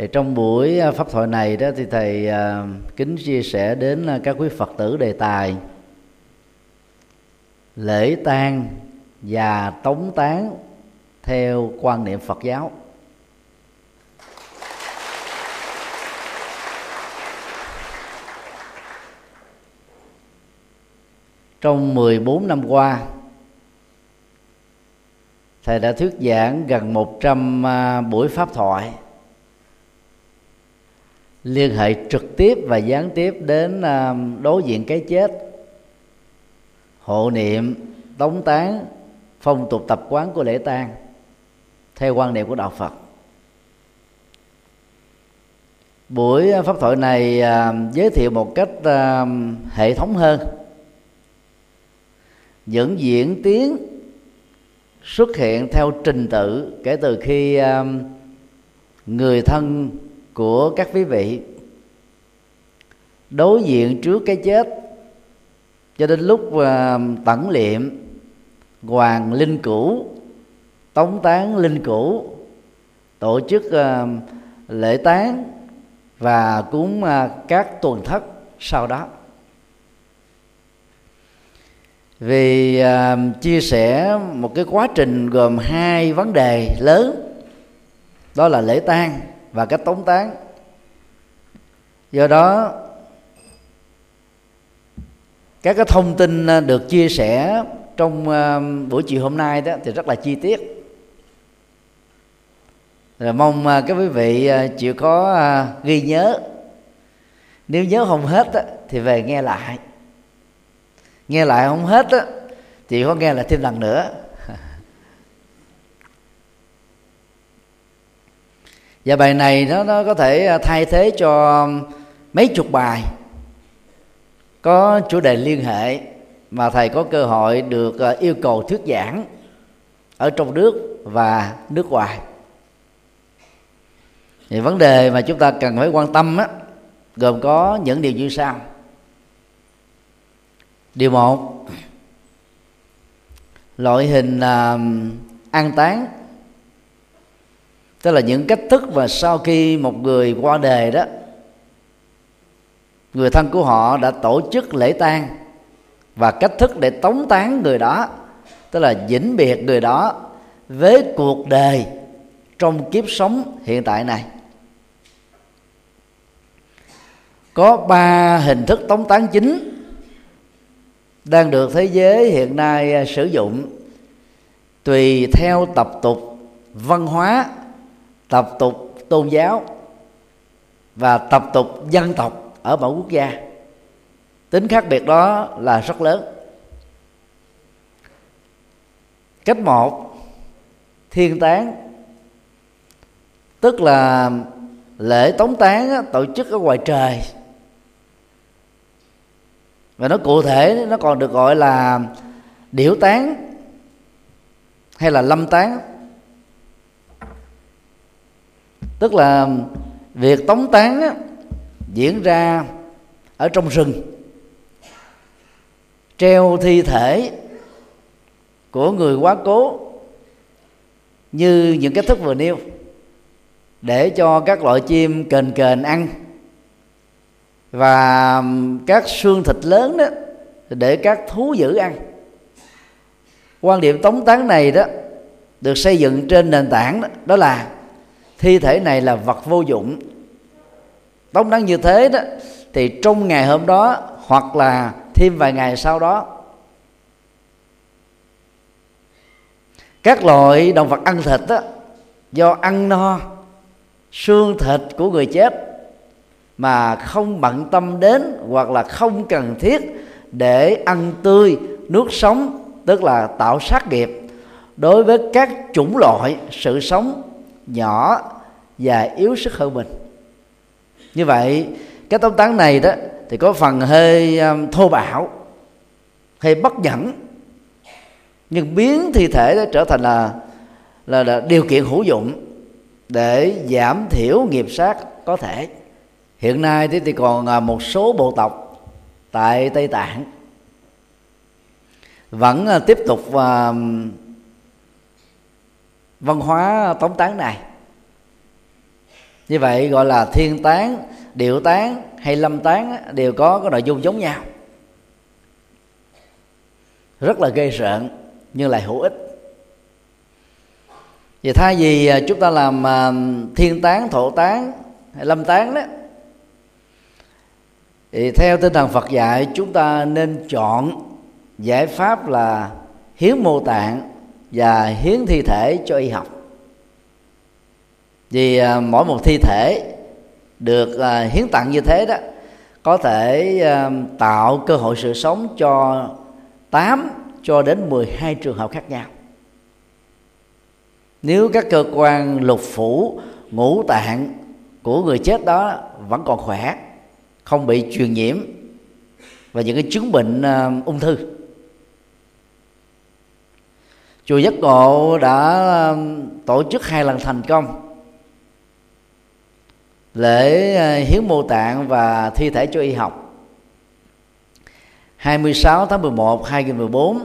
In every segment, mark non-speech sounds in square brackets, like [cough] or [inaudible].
thì trong buổi à, pháp thoại này đó thì thầy à, kính chia sẻ đến à, các quý phật tử đề tài. Lễ tang và tống tán theo quan niệm Phật giáo. Trong 14 năm qua, thầy đã thuyết giảng gần 100 buổi pháp thoại liên hệ trực tiếp và gián tiếp đến à, đối diện cái chết. Hộ niệm, tống tán, phong tục tập quán của lễ tang theo quan niệm của đạo phật. Buổi pháp thoại này à, giới thiệu một cách à, hệ thống hơn. Những diễn tiến xuất hiện theo trình tự kể từ khi người thân của các quý vị. Đối diện trước cái chết cho đến lúc uh, tẩn liệm hoàng linh cũ tống tán linh cũ tổ chức uh, lễ tán và cúng uh, các tuần thất sau đó. Vì uh, chia sẻ một cái quá trình gồm hai vấn đề lớn đó là lễ tang và cách tống tán. Do đó các cái thông tin à, được chia sẻ trong à, buổi chiều hôm nay đó thì rất là chi tiết. Rồi mong à, các quý vị chịu có ghi nhớ. Nếu nhớ không hết đó, thì về nghe lại. Nghe lại không hết đó, thì có nghe lại thêm lần nữa. Và bài này nó nó có thể à, thay thế cho mấy chục bài. Có chủ đề liên hệ mà thầy có cơ hội được à, yêu cầu thuyết giảng ở trong nước và nước ngoài. Thì vấn đề mà chúng ta cần phải quan tâm á, gồm có những điều như sau. Điều một loại hình uh, an táng tức là những cách thức mà sau khi một người qua đời đó, người thân của họ đã tổ chức lễ tang và cách thức để tống tán người đó, tức là vĩnh biệt người đó với cuộc đời trong kiếp sống hiện tại này. Có ba hình thức tống tán chính đang được thế giới hiện nay sử dụng tùy theo tập tục, văn hóa tập tục tôn giáo và tập tục dân tộc ở mỗi quốc gia. Tính khác biệt đó là rất lớn. Cách một, thiên tán, tức là lễ tống tán tổ chức ở ngoài trời. Và nó cụ thể, nó còn được gọi là điểu tán hay là lâm tán. Tức là việc tống tán diễn ra ở trong rừng treo thi thể của người quá cố như những cách thức vừa nêu để cho các loại chim kền kền ăn. Và các xương thịt lớn đó để các thú dữ ăn. Quan điểm tống tán này đó được xây dựng trên nền tảng đó, đó là thi thể này là vật vô dụng. Tống tán như thế đó thì trong ngày hôm đó hoặc là thêm vài ngày sau đó các loại động vật ăn thịt đó, do ăn no xương thịt của người chết mà không bận tâm đến hoặc là không cần thiết để ăn tươi nước sống tức là tạo sát nghiệp. Đối với các chủng loại sự sống nhỏ và yếu sức hơn mình. Như vậy cái tống tán này đó thì có phần hơi um, thô bạo hơi bất nhẫn. Nhưng biến thi thể đó trở thành là là, là điều kiện hữu dụng để giảm thiểu nghiệp sát có thể. Hiện nay thì, thì còn à, một số bộ tộc tại tây tạng vẫn à, tiếp tục uh, văn hóa tống tán này. Như vậy gọi là thiên tán, điệu tán hay lâm tán đều có cái nội dung giống nhau. Rất là gây rợn, nhưng lại hữu ích. Vậy thay vì à, chúng ta làm à, thiên tán, thổ tán, hay lâm tán đó, thì theo tinh thần Phật dạy, chúng ta nên chọn giải pháp là hiến mô tạng và hiến thi thể cho y học. Vì à, mỗi một thi thể được à, hiến tặng như thế đó có thể à, tạo cơ hội sự sống cho 8 cho đến 12 trường hợp khác nhau. Nếu các cơ quan lục phủ ngũ tạng của người chết đó vẫn còn khỏe không bị truyền nhiễm và những cái chứng bệnh uh, ung thư chùa giác ngộ đã um, tổ chức hai lần thành công. Lễ ờ, hiến mô tạng và thi thể cho y học. 26 tháng 11 2014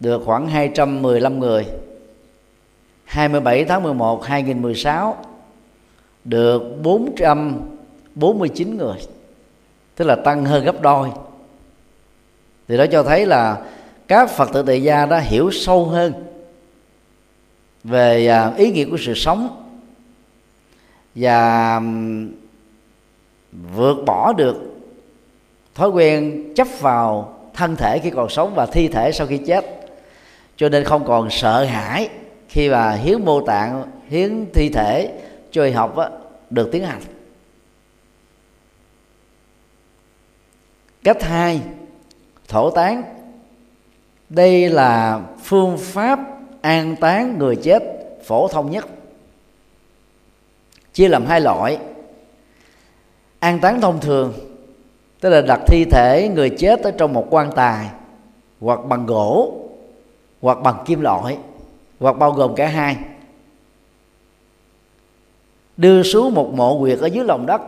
được khoảng 215 người. 27 tháng 11 2016 được 449 người. Tức là tăng hơn gấp đôi. Thì đó cho thấy là các phật tử tại gia đã hiểu sâu hơn về à, ý nghĩa của sự sống và vượt bỏ được thói quen chấp vào thân thể khi còn sống và thi thể sau khi chết. Cho nên không còn sợ hãi khi mà hiến mô tạng hiến thi thể cho y học á, được tiến hành. Cách hai thổ tán đây là phương pháp an táng người chết phổ thông nhất. Chia làm hai loại. An táng thông thường, tức là đặt thi thể người chết ở trong một quan tài, hoặc bằng gỗ, hoặc bằng kim loại, hoặc bao gồm cả hai. Đưa xuống một mộ quyệt ở dưới lòng đất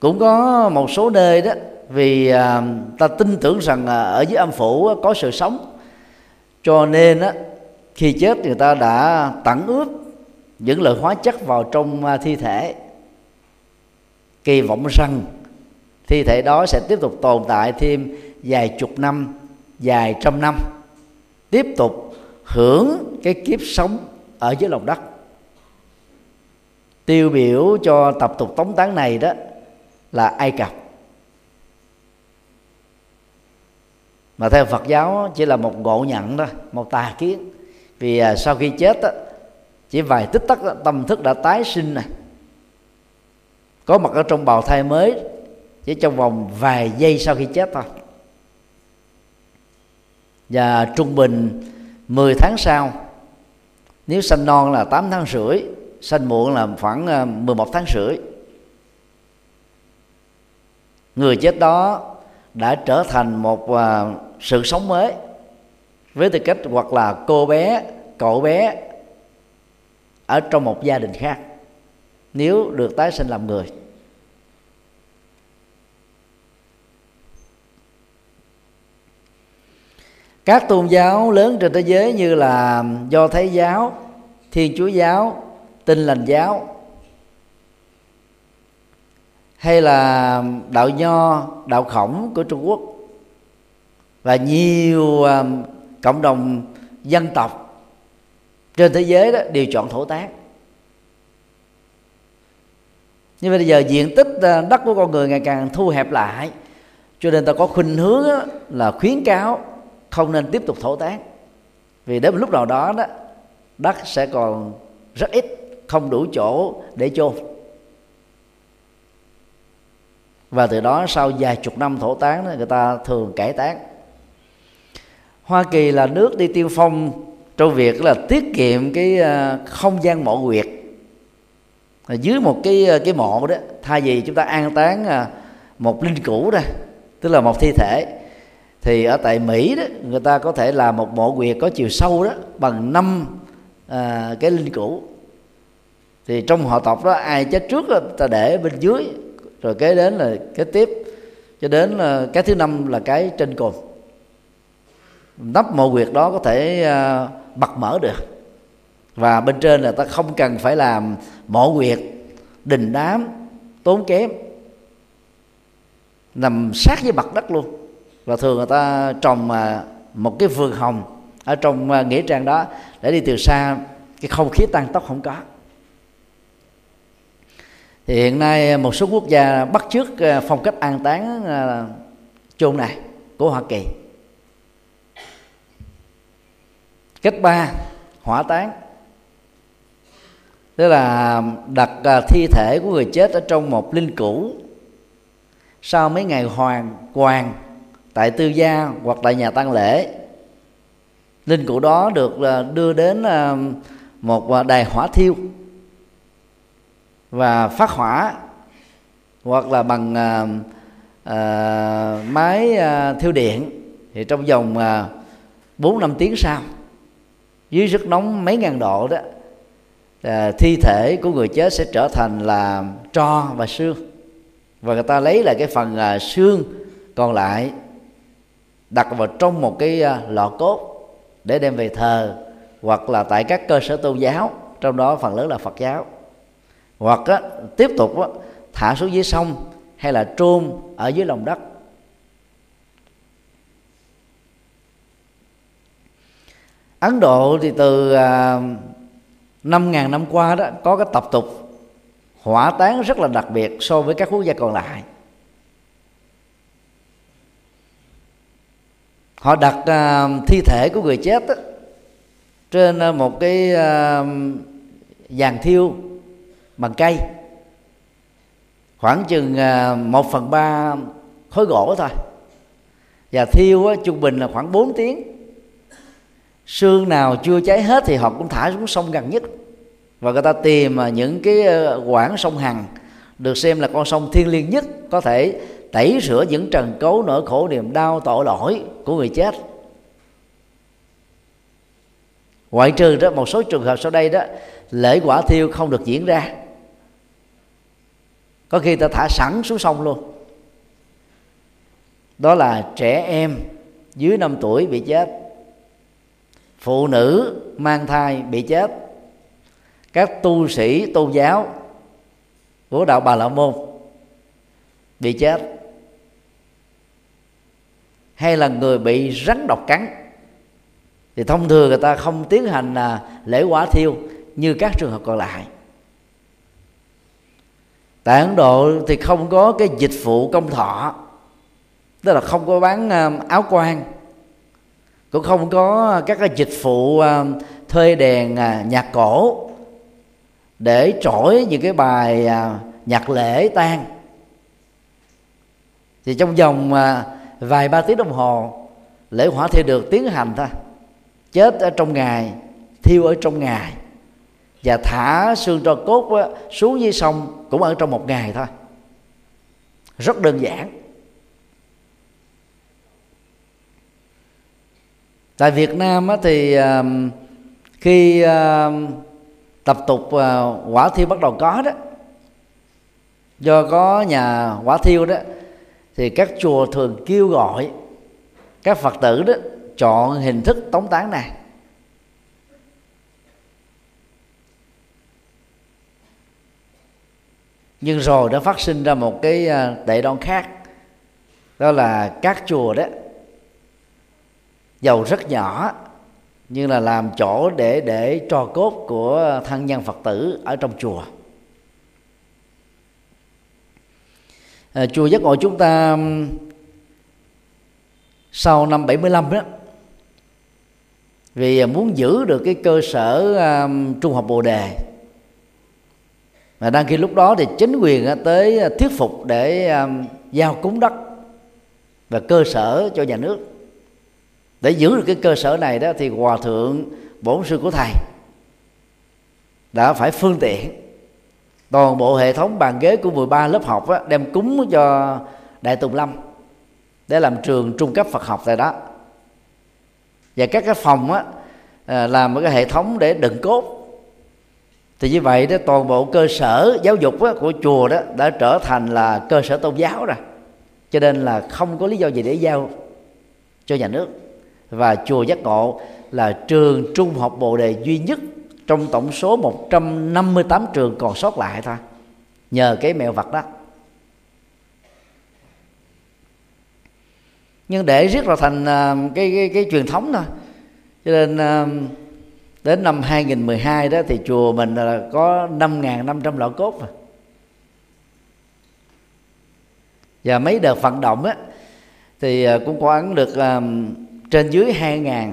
cũng có một số nơi đó vì à, ta tin tưởng rằng à, ở dưới âm phủ có sự sống. Cho nên á, khi chết người ta đã tẩn ướp những loại hóa chất vào trong à, thi thể. Kỳ vọng rằng thi thể đó sẽ tiếp tục tồn tại thêm vài chục năm vài trăm năm tiếp tục hưởng cái kiếp sống ở dưới lòng đất. Tiêu biểu cho tập tục tống tán này đó là ai cập. Mà theo phật giáo chỉ là một ngộ nhận thôi một tà kiến. Vì à, sau khi chết chỉ vài tích tắc đó, tâm thức đã tái sinh này có mặt ở trong bào thai mới chỉ trong vòng vài giây sau khi chết thôi. Và trung bình 10 tháng sau nếu sanh non là 8 tháng rưỡi sanh muộn là khoảng à, 11 tháng rưỡi người chết đó đã trở thành một uh, sự sống mới với tư cách hoặc là cô bé cậu bé ở trong một gia đình khác nếu được tái sinh làm người. Các tôn giáo lớn trên thế giới như là do thái giáo thiên chúa giáo Tin lành giáo hay là đạo nho, đạo khổng của trung quốc. Và nhiều à, cộng đồng dân tộc trên thế giới đó đều chọn thổ tán. Nhưng bây giờ diện tích à, đất của con người ngày càng thu hẹp lại, cho nên ta có khuynh hướng là khuyến cáo không nên tiếp tục thổ tán. Vì đến một lúc nào đó đó, đất sẽ còn rất ít, không đủ chỗ để chôn và từ đó sau vài chục năm thổ tán người ta thường cải tán. Hoa Kỳ là nước đi tiên phong trong việc là tiết kiệm cái ờ, không gian mộ quyệt dưới một cái ờ, cái mộ đó thay vì chúng ta an táng ờ, một linh cữu đó tức là một thi thể thì ở tại Mỹ đó người ta có thể làm một mộ quyệt có chiều sâu đó bằng năm à, cái linh cữu. Thì trong họ tộc đó ai chết trước đó, ta để bên dưới rồi kế đến là kế tiếp, cho đến là cái thứ năm là cái trên cùng nắp mộ quyệt đó có thể à, bật mở được. Và bên trên là ta không cần phải làm mộ quyệt, đình đám, tốn kém. Nằm sát với mặt đất luôn. Và thường người ta trồng à, một cái vườn hồng ở trong à, nghĩa trang đó để đi từ xa. Cái không khí tăng tốc không có thì hiện nay à, một số quốc gia bắt chước à, phong cách an táng à, chôn này của Hoa Kỳ. Cách ba, hỏa táng. Tức là đặt thi thể của người chết ở trong một linh cữu sau mấy ngày hoàng quàng tại tư gia hoặc tại nhà tang lễ. Linh cữu đó được đưa đến một đài hỏa thiêu và phát hỏa hoặc là bằng uh, máy à, thiêu điện. Thì trong vòng à, bốn uh, năm tiếng sau dưới sức nóng mấy ngàn độ đó à, thi thể của người chết sẽ trở thành là tro và xương. Và người ta lấy lại cái phần à, xương còn lại đặt vào trong một cái à, lọ cốt để đem về thờ hoặc là tại các cơ sở tôn giáo trong đó phần lớn là Phật giáo hoặc á, tiếp tục á, thả xuống dưới sông hay là trôn ở dưới lòng đất. Ấn Độ thì từ à, năm ngàn năm qua đó có cái tập tục hỏa táng rất là đặc biệt so với các quốc gia còn lại. Họ đặt à, thi thể của người chết đó, trên à, một cái à, giàn thiêu bằng cây. Khoảng chừng à, một phần ba khối gỗ thôi. Và thiêu á, trung bình là khoảng 4 tiếng. Xương nào chưa cháy hết thì họ cũng thả xuống sông gần nhất. Và người ta tìm à, những cái à, quãng sông hằng được xem là con sông thiêng liêng nhất có thể tẩy rửa những trần cấu nỗi khổ niềm đau tội lỗi của người chết. Ngoại trừ đó một số trường hợp sau đây đó lễ quả thiêu không được diễn ra có khi ta thả sẵn xuống sông luôn. Đó là trẻ em dưới 5 tuổi bị chết. Phụ nữ mang thai bị chết. Các tu sĩ, tôn giáo của đạo bà la môn bị chết. Hay là người bị rắn độc cắn. Thì thông thường người ta không tiến hành à, lễ quả thiêu như các trường hợp còn lại tại ấn độ thì không có cái dịch vụ công thọ, tức là không có bán à, áo quan, cũng không có các cái dịch vụ à, thuê đèn à, nhạc cổ để trỗi những cái bài nhạc lễ tang. Thì trong vòng vài ba tiếng đồng hồ, lễ hỏa thiêu được tiến hành thôi. Chết ở trong ngày, thiêu ở trong ngày và thả xương tro cốt á, xuống dưới sông cũng ở trong một ngày thôi. Rất đơn giản. Tại Việt Nam á, thì khi tập tục ờ, quả thiêu bắt đầu có đó do có nhà quả thiêu đó thì các chùa thường kêu gọi các phật tử đó chọn hình thức tống tán này. Nhưng rồi đã phát sinh ra một cái à, tệ đoan khác. Đó là các chùa đó giàu rất nhỏ nhưng là làm chỗ để để cho cốt của thân nhân phật tử ở trong chùa. À, chùa giác ngộ chúng ta sau năm 75 đó vì muốn giữ được cái cơ sở um, trung học bồ đề mà đang khi lúc đó thì chính quyền tới à, thuyết phục để à, giao cúng đất và cơ sở cho nhà nước. Để giữ được cái cơ sở này đó thì hòa thượng bổn sư của thầy đã phải phương tiện. Toàn bộ hệ thống bàn ghế của 13 lớp học đó, đem cúng cho đại tùng lâm để làm trường trung cấp phật học tại đó. Và các cái phòng á à, làm một cái hệ thống để đựng cốt thì như vậy đó toàn bộ cơ sở giáo dục đó, của chùa đó đã trở thành là cơ sở tôn giáo rồi. Cho nên là không có lý do gì để giao cho nhà nước. Và chùa giác ngộ là trường trung học bồ đề duy nhất trong tổng số 158 trường còn sót lại thôi nhờ cái mẹo vật đó. Nhưng để riết ra thành à, cái, cái cái truyền thống thôi. Cho nên à, đến năm 2012 đó thì chùa mình là có 5.500 lọ cốt mà. Và mấy đợt vận động á thì à, cũng khoảng được um, trên dưới 2.000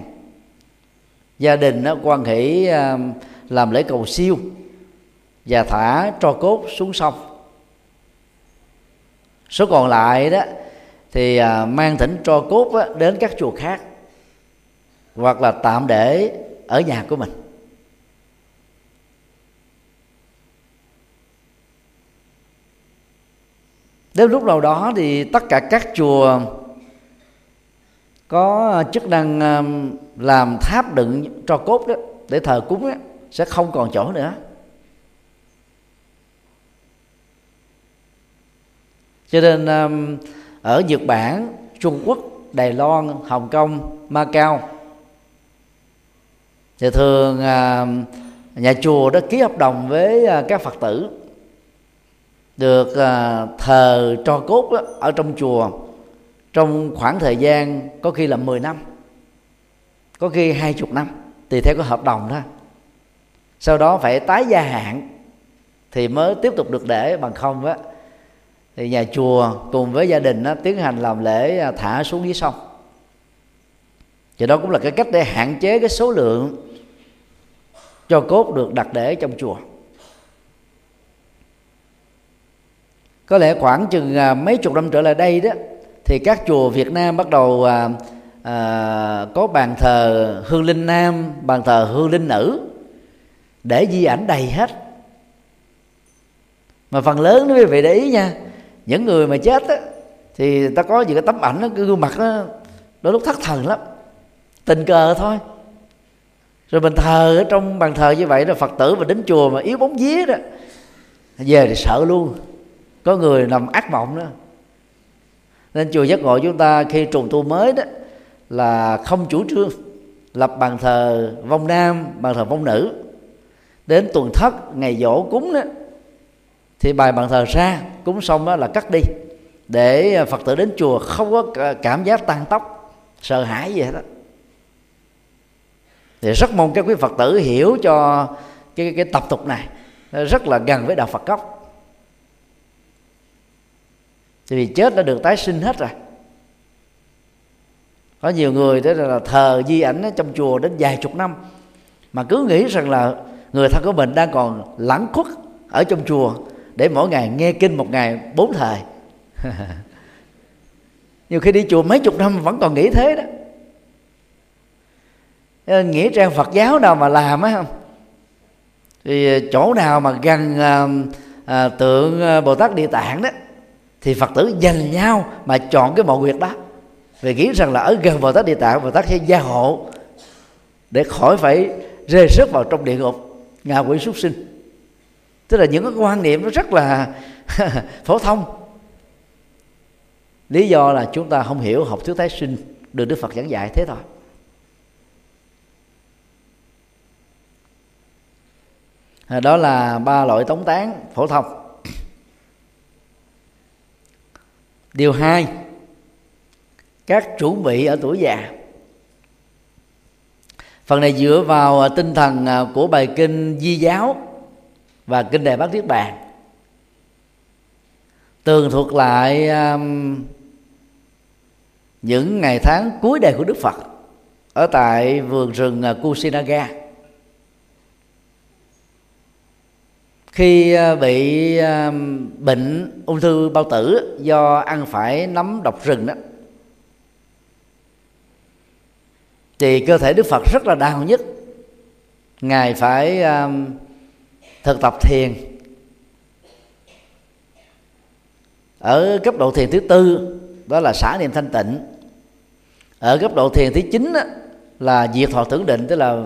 gia đình nó quan hỷ um, làm lễ cầu siêu và thả tro cốt xuống sông. Số còn lại đó thì uh, mang thỉnh tro cốt á, đến các chùa khác hoặc là tạm để ở nhà của mình. Đến lúc nào đó thì tất cả các chùa có chức năng um, làm tháp đựng tro cốt đó để thờ cúng đó, sẽ không còn chỗ nữa. Cho nên um, ở Nhật Bản, Trung Quốc, Đài Loan, Hồng Kông, Macau thì thường à, nhà chùa đó ký hợp đồng với à, các Phật tử được à, thờ cho cốt đó, ở trong chùa trong khoảng thời gian có khi là 10 năm có khi hai chục năm tùy theo cái hợp đồng đó. Sau đó phải tái gia hạn thì mới tiếp tục được để bằng không á. Thì nhà chùa cùng với gia đình đó, tiến hành làm lễ thả xuống dưới sông thì đó cũng là cái cách để hạn chế cái số lượng cho cốt được đặt để trong chùa. Có lẽ khoảng chừng à, mấy chục năm trở lại đây đó thì các chùa Việt Nam bắt đầu à, à, có bàn thờ hương linh nam bàn thờ hương linh nữ để di ảnh đầy hết. Mà phần lớn quý vị để ý nha những người mà chết á, thì ta có những cái tấm ảnh đó, cái gương mặt đó đôi lúc thất thần lắm tình cờ thôi. Rồi mình thờ ở trong bàn thờ như vậy là phật tử mà đến chùa mà yếu bóng vía đó, về thì sợ luôn. Có người nằm ác mộng đó. Nên chùa giác ngộ chúng ta khi trùng tu mới đó, là không chủ trương lập bàn thờ vong nam, bàn thờ vong nữ. Đến tuần thất, ngày dỗ cúng đó, thì bài bàn thờ ra, cúng xong đó là cắt đi, để phật tử đến chùa không có cảm giác tan tóc sợ hãi gì hết đó thì rất mong các quý phật tử hiểu cho cái cái tập tục này. Rất là gần với đạo phật gốc. Vì chết đã được tái sinh hết rồi. Có nhiều người đó là thờ di ảnh trong chùa đến vài chục năm. Mà cứ nghĩ rằng là người thân của mình đang còn lãng khuất ở trong chùa để mỗi ngày nghe kinh một ngày bốn thời. [laughs] Nhiều khi đi chùa mấy chục năm vẫn còn nghĩ thế đó nên nghĩa trang phật giáo nào mà làm á không? Thì ờ, chỗ nào mà gần à, à, tượng bồ tát địa tạng đó thì phật tử dành nhau mà chọn cái mộ huyệt đó. Vì nghĩ rằng là ở gần bồ tát địa tạng bồ tát sẽ gia hộ để khỏi phải rơi rớt vào trong địa ngục ngạ quỷ súc sinh. Tức là những cái quan niệm nó rất là [laughs] phổ thông. Lý do là chúng ta không hiểu học thuyết tái sinh được đức phật giảng dạy thế thôi. À, đó là ba loại tống tán phổ thông. Điều hai các chuẩn bị ở tuổi già. Phần này dựa vào à, tinh thần à, của bài kinh di giáo và kinh đề bát niết bàn. Tường thuật lại um, những ngày tháng cuối đời của đức phật ở tại vườn rừng kusinaga khi ờ, bị ờ, bệnh ung thư bao tử do ăn phải nấm độc rừng đó thì cơ thể đức phật rất là đau nhất ngài phải um, thực tập thiền. Ở cấp độ thiền thứ tư đó là xả niệm thanh tịnh. Ở cấp độ thiền thứ chín đó, là diệt thọ tưởng định tức là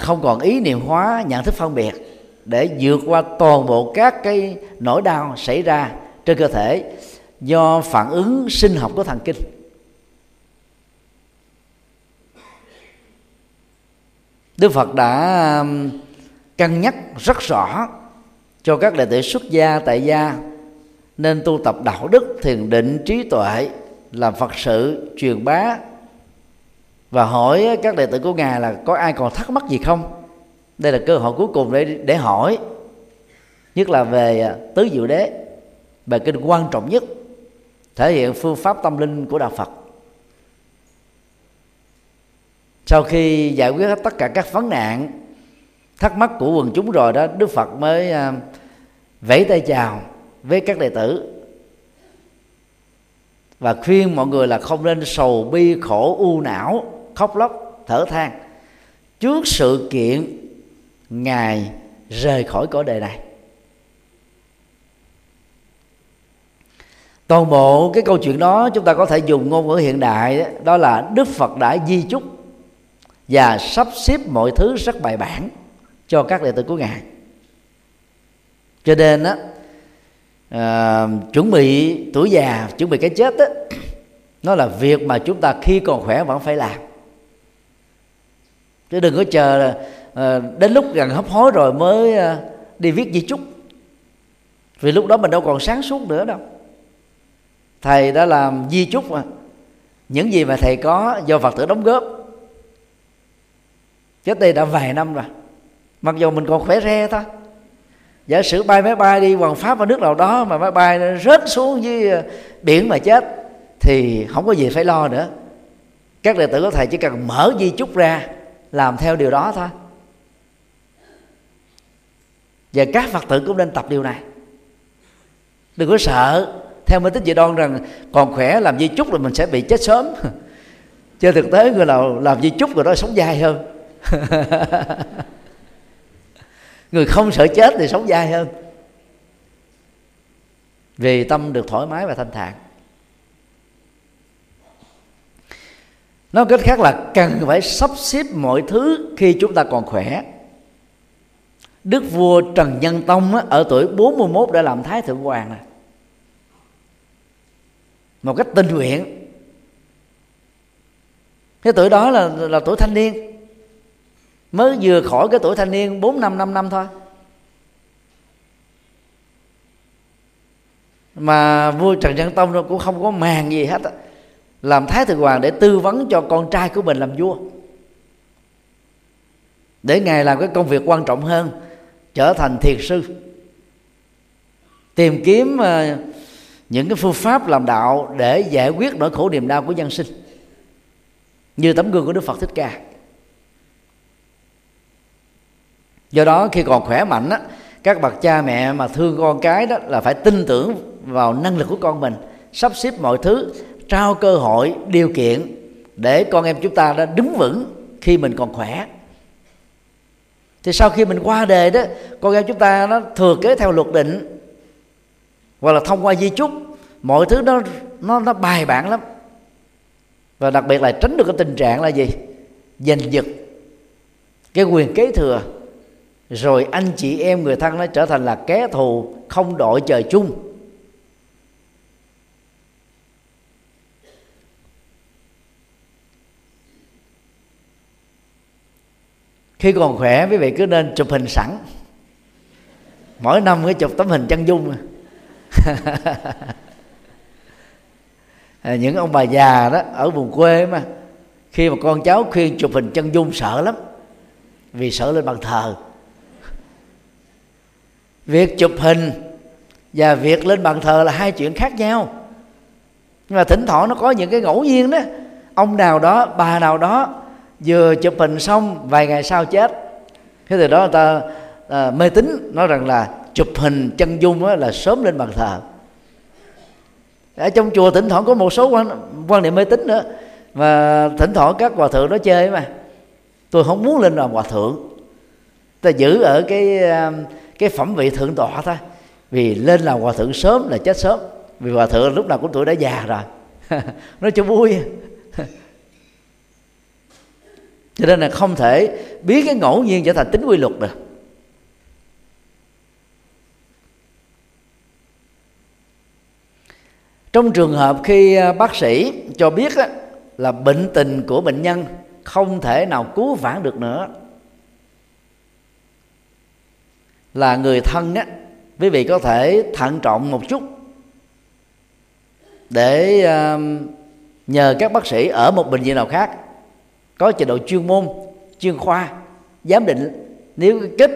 không còn ý niệm hóa nhận thức phân biệt để vượt qua toàn bộ các cái nỗi đau xảy ra trên cơ thể do phản ứng sinh học của thần kinh. Đức Phật đã um, cân nhắc rất rõ cho các đệ tử xuất gia tại gia nên tu tập đạo đức, thiền định, trí tuệ, làm phật sự, truyền bá và hỏi các đệ tử của ngài là có ai còn thắc mắc gì không? Đây là cơ hội cuối cùng để để hỏi. Nhất là về à, tứ diệu đế. Bài kinh quan trọng nhất, thể hiện phương pháp tâm linh của đạo phật. Sau khi giải quyết tất cả các vấn nạn, thắc mắc của quần chúng rồi đó, đức phật mới à, vẫy tay chào với các đệ tử và khuyên mọi người là không nên sầu bi khổ u não, khóc lóc, thở than. Trước sự kiện ngài rời khỏi cõi đời này. Toàn bộ cái câu chuyện đó chúng ta có thể dùng ngôn ngữ hiện đại đó, đó là đức phật đã di chúc và sắp xếp mọi thứ rất bài bản cho các đệ tử của ngài. Cho nên á à, chuẩn bị tuổi già chuẩn bị cái chết đó nó là việc mà chúng ta khi còn khỏe vẫn phải làm. Chứ đừng có chờ Ờ, đến lúc gần hấp hối rồi mới ờ, đi viết di chúc. Vì lúc đó mình đâu còn sáng suốt nữa đâu. Thầy đã làm di chúc mà. Những gì mà thầy có do phật tử đóng góp. Chết đây đã vài năm rồi. Mặc dù mình còn khỏe re thôi giả sử bay máy bay đi, hoàng pháp ở nước nào đó mà máy bay nó rớt xuống dưới ờ, biển mà chết, thì không có gì phải lo nữa. Các đệ tử của thầy chỉ cần mở di chúc ra, làm theo điều đó thôi và các phật tử cũng nên tập điều này. Đừng có sợ. Theo mê tín dị đoan rằng còn khỏe, làm di chúc rồi mình sẽ bị chết sớm. [laughs] Trên thực tế người nào làm di chúc rồi đó sống dài hơn. [laughs] Người không sợ chết thì sống dài hơn. Vì tâm được thoải mái và thanh thản. Nói cách khác là cần phải sắp xếp mọi thứ khi chúng ta còn khỏe. Đức vua Trần Nhân Tông ở tuổi 41 đã làm Thái Thượng Hoàng này một cách tình nguyện. Cái tuổi đó là là tuổi thanh niên. Mới vừa khỏi cái tuổi thanh niên 4 năm 5 năm thôi. Mà vua Trần Nhân Tông cũng không có màng gì hết làm thái thượng hoàng để tư vấn cho con trai của mình làm vua. Để ngài làm cái công việc quan trọng hơn trở thành thiền sư. Tìm kiếm ờ, những cái phương pháp làm đạo để giải quyết nỗi khổ niềm đau của nhân sinh. Như tấm gương của đức phật thích ca. Do đó khi còn khỏe mạnh á, các bậc cha mẹ mà thương con cái đó là phải tin tưởng vào năng lực của con mình sắp xếp mọi thứ trao cơ hội điều kiện để con em chúng ta đã đứng vững khi mình còn khỏe thì sau khi mình qua đề đó con em chúng ta nó thừa kế theo luật định, hoặc là thông qua di chúc, mọi thứ nó nó nó bài bản lắm. Và đặc biệt là tránh được cái tình trạng là gì? Giành giật, cái quyền kế thừa, rồi anh chị em người thân nó trở thành là kẻ thù không đội trời chung. Khi còn khỏe, quý vị cứ nên chụp hình sẵn. Mỗi năm cứ chụp tấm hình chân dung. [laughs] À, những ông bà già đó, ở vùng quê mà, khi mà con cháu khuyên chụp hình chân dung sợ lắm, vì sợ lên bàn thờ. Việc chụp hình và việc lên bàn thờ là hai chuyện khác nhau. Nhưng mà thỉnh thoảng nó có những cái ngẫu nhiên đó. Ông nào đó, bà nào đó vừa chụp hình xong vài ngày sau chết. Thế từ đó người ta à, mê tín nói rằng là chụp hình chân dung là sớm lên bàn thờ. Ở trong chùa thỉnh thoảng có một số quan, quan niệm mê tín nữa và thỉnh thoảng các hòa thượng đó chơi mà. Tôi không muốn lên làm hòa thượng. Ta giữ ở cái à, cái phẩm vị thượng tọa thôi vì lên làm hòa thượng sớm là chết sớm. Vì hòa thượng lúc nào cũng tuổi đã già rồi. [laughs] Nó cho vui cho nên là không thể biến cái ngẫu nhiên trở thành tính quy luật được. Trong trường hợp khi à, bác sĩ cho biết là bệnh tình của bệnh nhân không thể nào cứu vãn được nữa, là người thân á, quý vị có thể thận trọng một chút để à, nhờ các bác sĩ ở một bệnh viện nào khác có trình độ chuyên môn, chuyên khoa. Giám định, nếu kết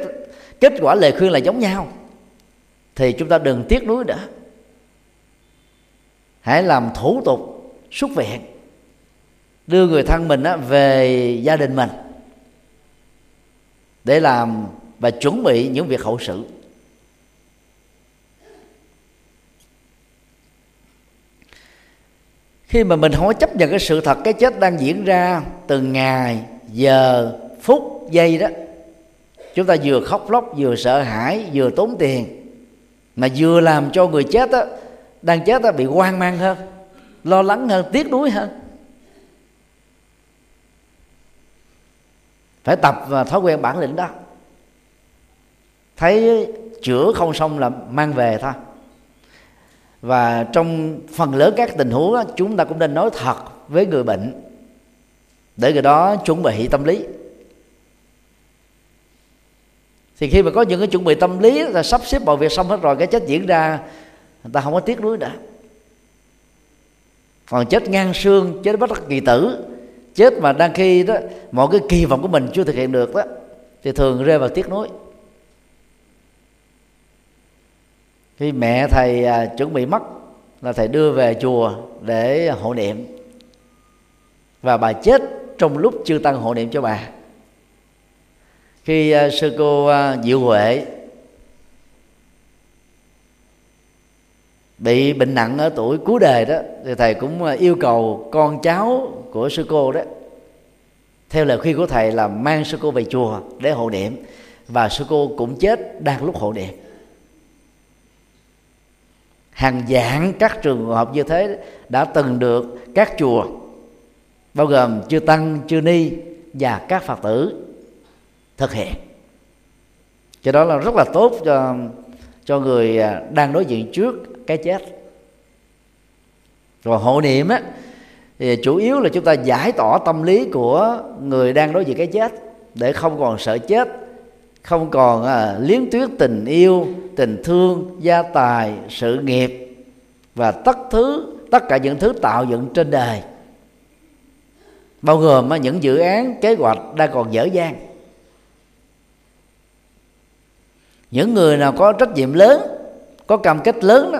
kết quả lời khuyên là giống nhau, thì chúng ta đừng tiếc nuối nữa. Hãy làm thủ tục, xuất viện, đưa người thân mình về gia đình mình để làm và chuẩn bị những việc hậu sự. Khi mà mình không có chấp nhận cái sự thật cái chết đang diễn ra từng ngày giờ phút giây đó chúng ta vừa khóc lóc vừa sợ hãi vừa tốn tiền mà vừa làm cho người chết đó, đang chết đó, bị hoang mang hơn lo lắng hơn tiếc nuối hơn. Phải tập và thói quen bản lĩnh đó. Thấy chữa không xong là mang về thôi và trong phần lớn các tình huống đó, chúng ta cũng nên nói thật với người bệnh. Để người đó chuẩn bị tâm lý. Thì khi mà có những cái chuẩn bị tâm lý là sắp xếp mọi việc xong hết rồi cái chết diễn ra người ta không có tiếc nuối nữa. Còn chết ngang xương chết bất đắc kỳ tử chết mà đang khi đó mọi cái kỳ vọng của mình chưa thực hiện được đó thì thường rơi vào tiếc nuối. Khi mẹ thầy à, chuẩn bị mất là thầy đưa về chùa để hộ niệm. Và bà chết trong lúc chưa tăng hộ niệm cho bà. Khi à, sư cô à, diệu huệ bị bệnh nặng ở tuổi cuối đời đó thì thầy cũng à, yêu cầu con cháu của sư cô đó theo lời khuyên của thầy là mang sư cô về chùa để hộ niệm. Và sư cô cũng chết đang lúc hộ niệm hàng dạng các trường hợp như thế đã từng được các chùa, bao gồm chư tăng, chư ni và các phật tử thực hiện. Cho đó là rất là tốt cho cho người à, đang đối diện trước cái chết. Rồi hộ niệm á, thì chủ yếu là chúng ta giải tỏa tâm lý của người đang đối diện cái chết để không còn sợ chết không còn à, liếm tuyết tình yêu tình thương gia tài sự nghiệp và tất thứ tất cả những thứ tạo dựng trên đời. Bao gồm à, những dự án kế hoạch đang còn dở dang. Những người nào có trách nhiệm lớn có cam kết lớn đó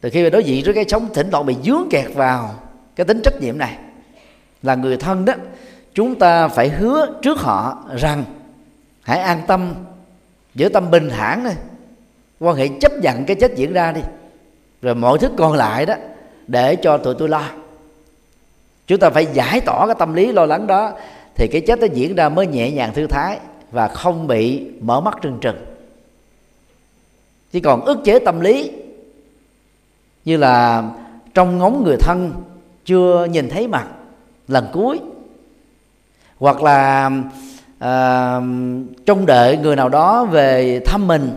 từ khi mà đối diện với cái sống thỉnh thoảng bị dướng kẹt vào cái tính trách nhiệm này là người thân đó chúng ta phải hứa trước họ rằng hãy an tâm, giữ tâm bình thản này quan hệ chấp nhận cái chết diễn ra đi. Rồi mọi thứ còn lại đó, để cho tụi tôi lo. Chúng ta phải giải tỏa cái tâm lý lo lắng đó, thì cái chết nó diễn ra mới nhẹ nhàng thư thái và không bị mở mắt trừng trừng. Chỉ còn ức chế tâm lý, như là trong ngóng người thân chưa nhìn thấy mặt lần cuối, hoặc là à, trông đợi người nào đó về thăm mình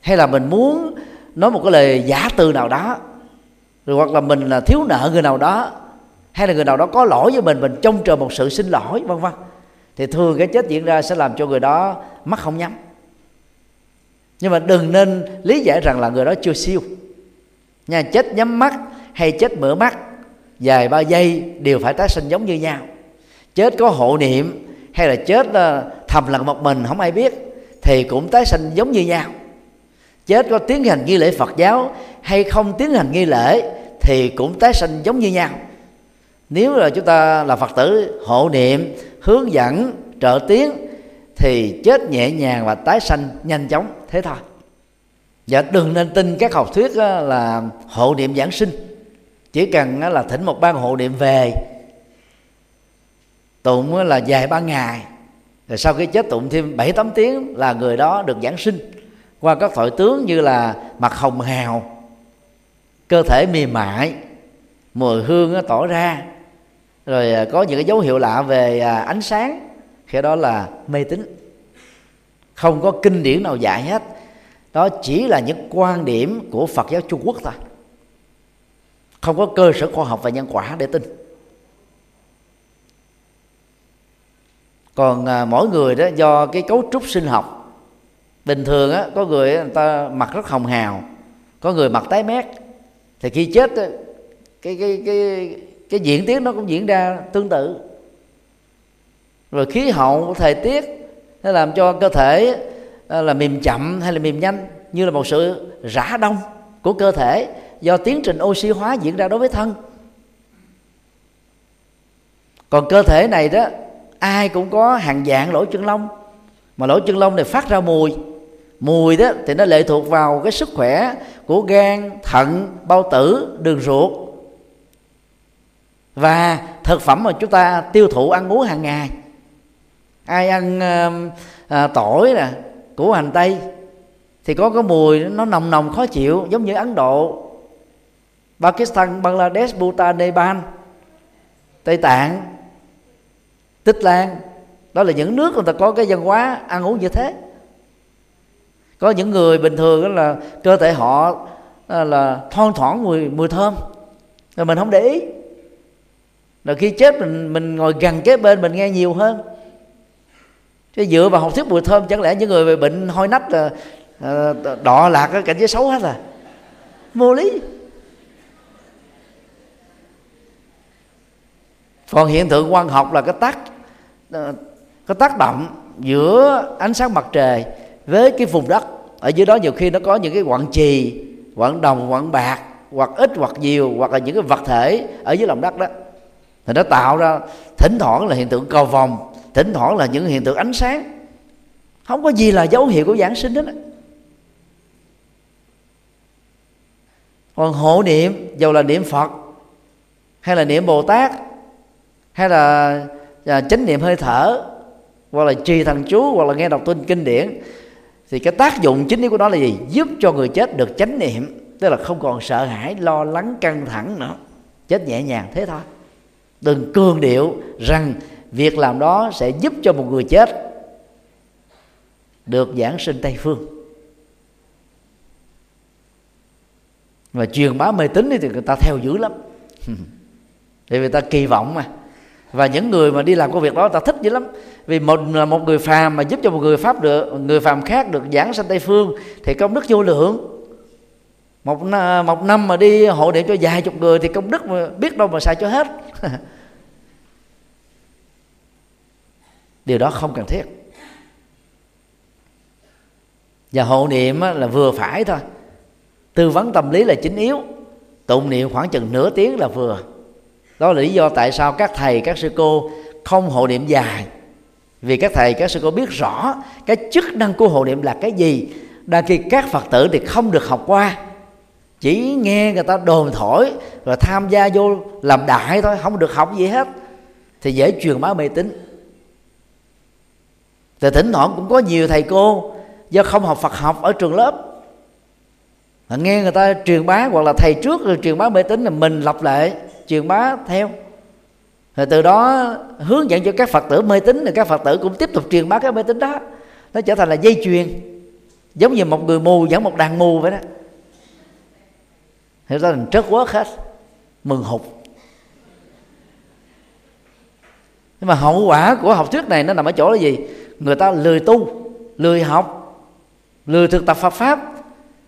hay là mình muốn nói một cái lời giả từ nào đó rồi hoặc là mình là thiếu nợ người nào đó hay là người nào đó có lỗi với mình mình trông chờ một sự xin lỗi vân vân. Thì thường cái chết diễn ra sẽ làm cho người đó mắt không nhắm. Nhưng mà đừng nên lý giải rằng là người đó chưa siêu. Nha chết nhắm mắt hay chết mở mắt dài ba giây đều phải tái sinh giống như nhau. Chết có hộ niệm hay là chết ờ, thầm lặng một mình không ai biết, thì cũng tái sinh giống như nhau. Chết có tiến hành nghi lễ phật giáo hay không tiến hành nghi lễ thì cũng tái sinh giống như nhau. Nếu là chúng ta là phật tử hộ niệm, hướng dẫn, trợ tiến thì chết nhẹ nhàng và tái sanh nhanh chóng thế thôi. Và đừng nên tin các học thuyết ờ, là hộ niệm giảng sinh. Chỉ cần ờ, là thỉnh một ban hộ niệm về tụng là vài ba ngày. Rồi sau khi chết tụng thêm bảy, tám tiếng là người đó được giảng sinh. Qua các tội tướng như là mặt hồng hào, cơ thể mềm mại, mùi hương tỏ ra. Rồi à, có những cái dấu hiệu lạ về à, ánh sáng, khi đó là mê tín. Không có kinh điển nào dạy hết. Đó chỉ là những quan điểm của phật giáo trung quốc thôi. Không có cơ sở khoa học và nhân quả để tin. Còn à, mỗi người đó do cái cấu trúc sinh học. Bình thường á có người người ta mặt rất hồng hào có người mặt tái mét. Thì khi chết cái cái cái cái diễn tiến nó cũng diễn ra tương tự. Rồi khí hậu thời tiết nó làm cho cơ thể là mềm chậm hay là mềm nhanh như là một sự rã đông của cơ thể do tiến trình oxy hóa diễn ra đối với thân. Còn cơ thể này đó ai cũng có hàng dạng lỗ chân lông. Mà lỗ chân lông này phát ra mùi. Mùi đó thì nó lệ thuộc vào cái sức khỏe của gan thận bao tử đường ruột. Và thực phẩm mà chúng ta tiêu thụ ăn uống hàng ngày. Ai ăn à, tỏi nè củ hành tây thì có cái mùi nó nồng nồng khó chịu giống như ấn độ pakistan bangladesh bhutan nepal tây tạng tích lan. Đó là những nước người ta có cái văn hóa ăn uống như thế. Có những người bình thường đó là cơ thể họ à, là thoang thoảng mùi mùi thơm. Rồi mình không để ý. Rồi khi chết mình mình ngồi gần kế bên mình nghe nhiều hơn. Chứ dựa vào học thuyết mùi thơm, chẳng lẽ những người bị bệnh hôi nách là à, đọ lạc cái cảnh giới xấu hết à? Vô lý. Còn hiện tượng quan học là cái tác ờ, cái tác động giữa ánh sáng mặt trời với cái vùng đất. Ở dưới đó nhiều khi nó có những cái quặng trì quặng đồng, quặng bạc, hoặc ít, hoặc nhiều, hoặc là những cái vật thể ở dưới lòng đất đó. Thì nó tạo ra, thỉnh thoảng là hiện tượng cầu vòng thỉnh thoảng là những hiện tượng ánh sáng. Không có gì là dấu hiệu của giảng sinh hết còn hộ niệm dầu là niệm phật hay là niệm bồ tát hay là à, chánh niệm hơi thở hoặc là trì thần chú hoặc là nghe đọc kinh kinh điển thì cái tác dụng chính yếu của nó là gì? Giúp cho người chết được chánh niệm tức là không còn sợ hãi lo lắng căng thẳng nữa. Chết nhẹ nhàng thế thôi. Đừng cương điệu rằng việc làm đó sẽ giúp cho một người chết được giảng sinh tây phương. Và truyền bá mê tín thì người ta theo dữ lắm. [laughs] Vì người ta kỳ vọng mà và những người mà đi làm công việc đó ta thích dữ lắm. Vì một là một người phàm mà giúp cho một người pháp được, người phàm khác được giảng sanh tây phương, thì công đức vô lượng. Một một năm mà đi hộ niệm cho vài chục người thì công đức mà biết đâu mà xài cho hết. [laughs] Điều đó không cần thiết. Và hộ niệm là vừa phải thôi. Tư vấn tâm lý là chính yếu. Tụng niệm khoảng chừng nửa tiếng là vừa đó là lý do tại sao các thầy, các sư cô không hộ niệm dài. Vì các thầy, các sư cô biết rõ cái chức năng của hộ niệm là cái gì. Đang khi các phật tử thì không được học qua. Chỉ nghe người ta đồn thổi rồi tham gia vô làm đại thôi, không được học gì hết. Thì dễ truyền bá mê tín. Thì thỉnh thoảng cũng có nhiều thầy cô do không học Phật học ở trường lớp. Nghe người ta truyền bá hoặc là thầy trước rồi truyền bá mê tín là mình lập lại truyền bá theo. Rồi từ đó hướng dẫn cho các phật tử mê tín thì các phật tử cũng tiếp tục truyền bá cái mê tín đó. Nó trở thành là dây chuyền, giống như một người mù dẫn một đàn mù vậy đó. Thì ta thành trớt quá hết mừng hụt. Nhưng mà hậu quả của học thuyết này nó nằm ở chỗ là gì? Người ta lười tu, lười học, lười thực tập Phật pháp,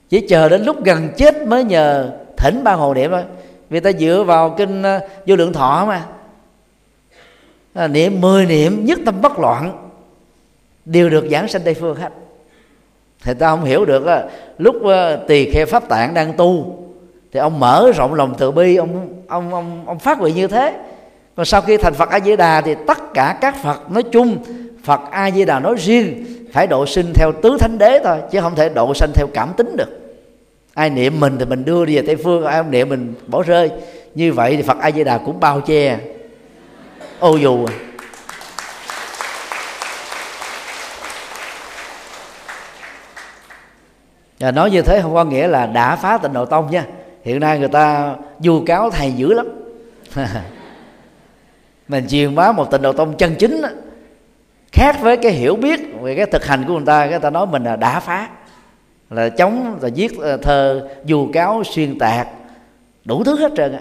chỉ chờ đến lúc gần chết mới nhờ thỉnh ba hồ niệm thôi vì ta dựa vào kinh ờ, vô lượng thọ mà. À, niệm mười niệm nhất tâm bất loạn đều được giảng sanh tây phương hết. Thì ta không hiểu được ờ, lúc ờ, tỳ kheo pháp tạng đang tu thì ông mở rộng lòng từ bi ông ông ông ông phát nguyện như thế. Còn sau khi thành phật a di đà thì tất cả các phật nói chung phật a di đà nói riêng phải độ sinh theo tứ thánh đế thôi chứ không thể độ sinh theo cảm tính được ai niệm mình thì mình đưa đi về tây phương ai không niệm mình bỏ rơi. Như vậy thì phật a di đà cũng bao che. Ô dù à. và nói như thế không có nghĩa là đã phá tịnh độ tông nha. Hiện nay người ta du cáo thầy dữ lắm. [laughs] Mình truyền bá một tịnh độ tông chân chính đó, khác với cái hiểu biết về cái thực hành của người ta người ta nói mình là đã phá là chống, là viết thơ dù cáo, xuyên tạc, đủ thứ hết trơn á.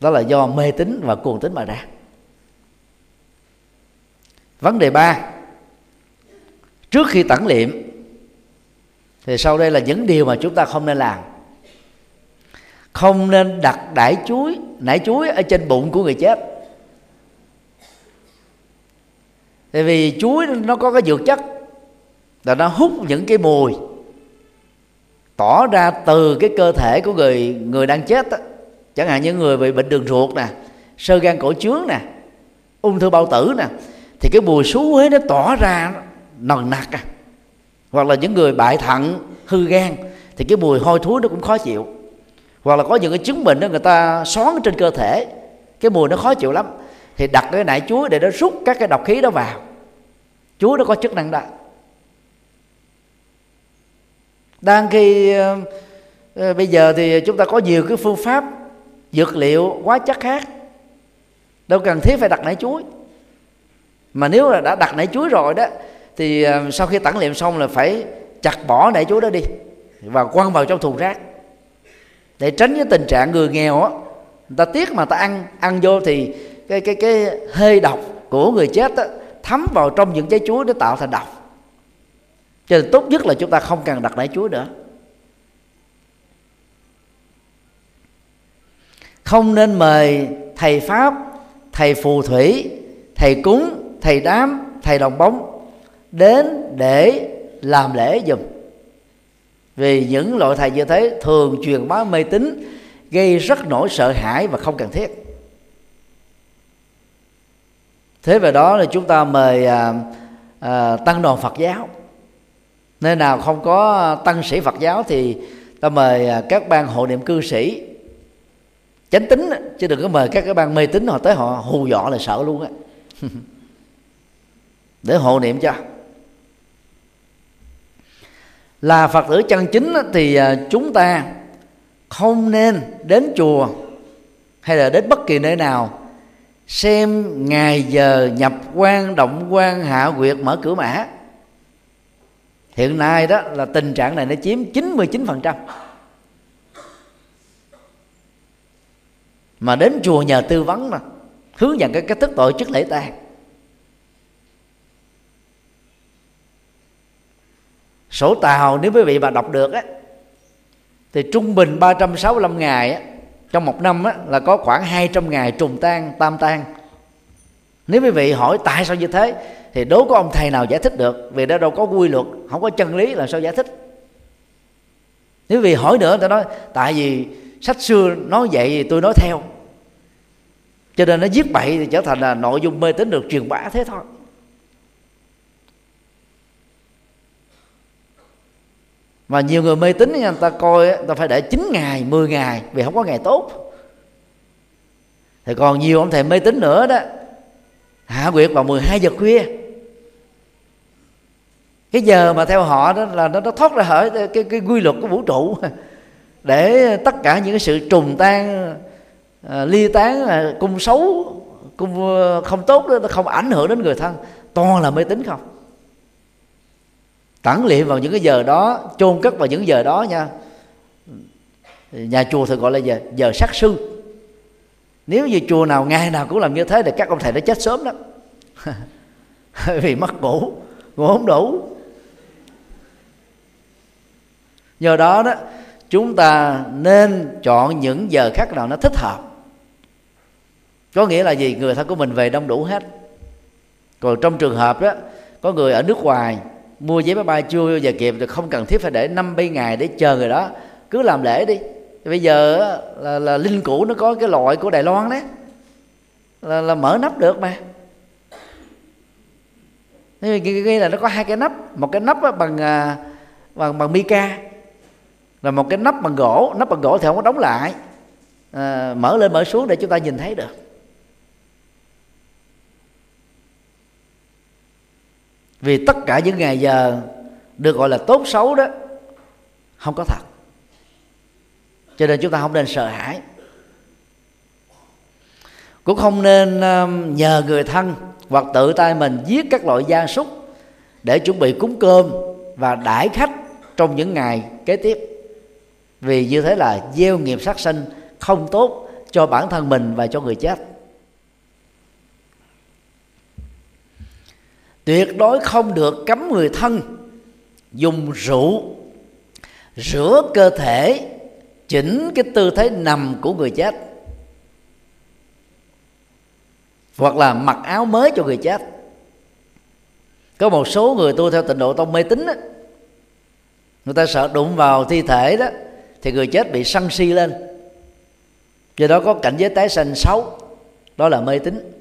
Đó là do mê tín và cuồng tín mà ra. Vấn đề ba, trước khi tẩn liệm, thì sau đây là những điều mà chúng ta không nên làm. Không nên đặt đải chuối, nải chuối ở trên bụng của người chết. Tại vì chuối nó có cái dược chất là nó hút những cái mùi, tỏ ra từ cái cơ thể của người người đang chết đó. chẳng hạn như người bị bệnh đường ruột nè, sơ gan cổ trướng nè, ung thư bao tử nè, thì cái mùi xú huế nó tỏ ra nồng nặc à. Hoặc là những người bại thận, hư gan, thì cái mùi hôi thối nó cũng khó chịu. Hoặc là có những cái chứng bệnh đó người ta xoắn trên cơ thể, cái mùi nó khó chịu lắm. Thì đặt cái nải chuối để nó rút các cái độc khí đó vào. Chuối nó có chức năng đó đang khi uh, bây giờ thì chúng ta có nhiều cái phương pháp dược liệu hóa chất khác. Đâu cần thiết phải đặt nải chuối. Mà nếu là đã đặt nải chuối rồi đó thì uh, sau khi tản liệm xong là phải chặt bỏ nải chuối đó đi và quăng vào trong thùng rác. Để tránh cái tình trạng người nghèo á người ta tiếc mà ta ăn ăn vô thì cái cái cái hơi độc của người chết đó, thấm vào trong những trái chuối để tạo thành độc cho nên tốt nhất là chúng ta không cần đặt đại chuối nữa. Không nên mời thầy pháp thầy phù thủy thầy cúng thầy đám thầy đồng bóng đến để làm lễ dùm vì những loại thầy như thế thường truyền bá mê tín gây rất nỗi sợ hãi và không cần thiết. Thế về đó là chúng ta mời à, à, tăng đoàn phật giáo nơi nào không có tăng sĩ phật giáo thì ta mời à, các ban hộ niệm cư sĩ. Chánh tính chứ đừng có mời các cái ban mê tín họ tới họ hù dọ là sợ luôn á. [laughs] Để hộ niệm cho. Là phật tử chân chính thì à, chúng ta không nên đến chùa hay là đến bất kỳ nơi nào xem ngày giờ nhập quan, động quan, hạ quyệt mở cửa mã hiện nay đó là tình trạng này nó chiếm 99% mà đến chùa nhờ tư vấn mà hướng dẫn cái cách thức tổ chức lễ tang. Sổ tàu nếu quý vị mà đọc được á thì trung bình 365 ngày á, trong một năm á, là có khoảng 200 ngày trùng tan tam tan nếu quý vị hỏi tại sao như thế thì đố có ông thầy nào giải thích được? Vì đó đâu có quy luật, không có chân lý làm sao giải thích? Nếu vì hỏi nữa ta nói, tại vì sách xưa nói vậy thì tôi nói theo. Cho nên nó giết bậy thì trở thành là nội dung mê tín được truyền bá thế thôi. Mà nhiều người mê tín người ta coi người ta phải để 9 ngày 10 ngày vì không có ngày tốt. Thì còn nhiều ông thầy mê tín nữa đó, hạ quyệt vào 12 giờ khuya cái giờ mà theo họ đó là nó, nó thoát ra khỏi cái, cái, quy luật của vũ trụ. [laughs] Để tất cả những cái sự trùng tan à, ly tán à, cung xấu cung à, không tốt đó nó không ảnh hưởng đến người thân. Toàn là mê tín không? Tản liệm vào những cái giờ đó chôn cất vào những giờ đó nha. Nhà chùa thường gọi là giờ giờ sát sư. Nếu như chùa nào ngày nào cũng làm như thế thì các ông thầy đã chết sớm lắm [laughs] vì mất ngủ ngủ không đủ do đó đó chúng ta nên chọn những giờ khác nào nó thích hợp. Có nghĩa là gì? Người thân của mình về đông đủ hết. Còn trong trường hợp đó có người ở nước ngoài mua vé máy bay chưa giờ kịp thì không cần thiết phải để năm bảy ngày để chờ người đó. Cứ làm lễ đi. Bây giờ là, là linh cũ nó có cái loại của đài loan đấy. Là, là mở nắp được mà. Nghĩa là nó có hai cái nắp. Một cái nắp à, bằng bằng bằng mica là một cái nắp bằng gỗ nắp bằng gỗ thì không có đóng lại. À, mở lên mở xuống để chúng ta nhìn thấy được. Vì tất cả những ngày giờ được gọi là tốt xấu đó không có thật. Cho nên chúng ta không nên sợ hãi. Cũng không nên um, nhờ người thân hoặc tự tay mình giết các loại gia súc để chuẩn bị cúng cơm và đãi khách trong những ngày kế tiếp vì như thế là gieo nghiệp sát sinh không tốt cho bản thân mình và cho người chết. Tuyệt đối không được cấm người thân dùng rượu, rửa cơ thể, chỉnh cái tư thế nằm của người chết, hoặc là mặc áo mới cho người chết. Có một số người tu theo tịnh độ tông mê tín người ta sợ đụng vào thi thể đó thì người chết bị sân si lên. Do đó có cảnh giới tái sanh xấu đó là mê tín.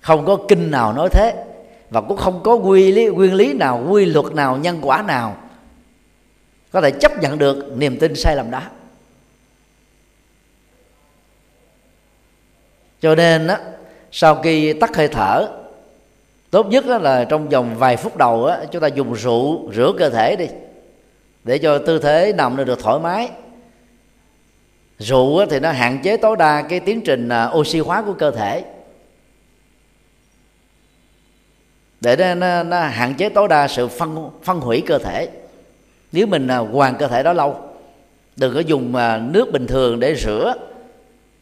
Không có kinh nào nói thế và cũng không có quy lý nguyên lý nào quy luật nào nhân quả nào có thể chấp nhận được niềm tin sai lầm đó. Cho nên á sau khi tắt hơi thở tốt nhất là trong vòng vài phút đầu á, chúng ta dùng rượu rửa cơ thể đi để cho tư thế nằm được thoải mái. Rượu thì nó hạn chế tối đa cái tiến trình à, oxy hóa của cơ thể. Để nó, nó, nó hạn chế tối đa sự phân phân hủy cơ thể. Nếu mình à, hoàn cơ thể đó lâu đừng có dùng à, nước bình thường để rửa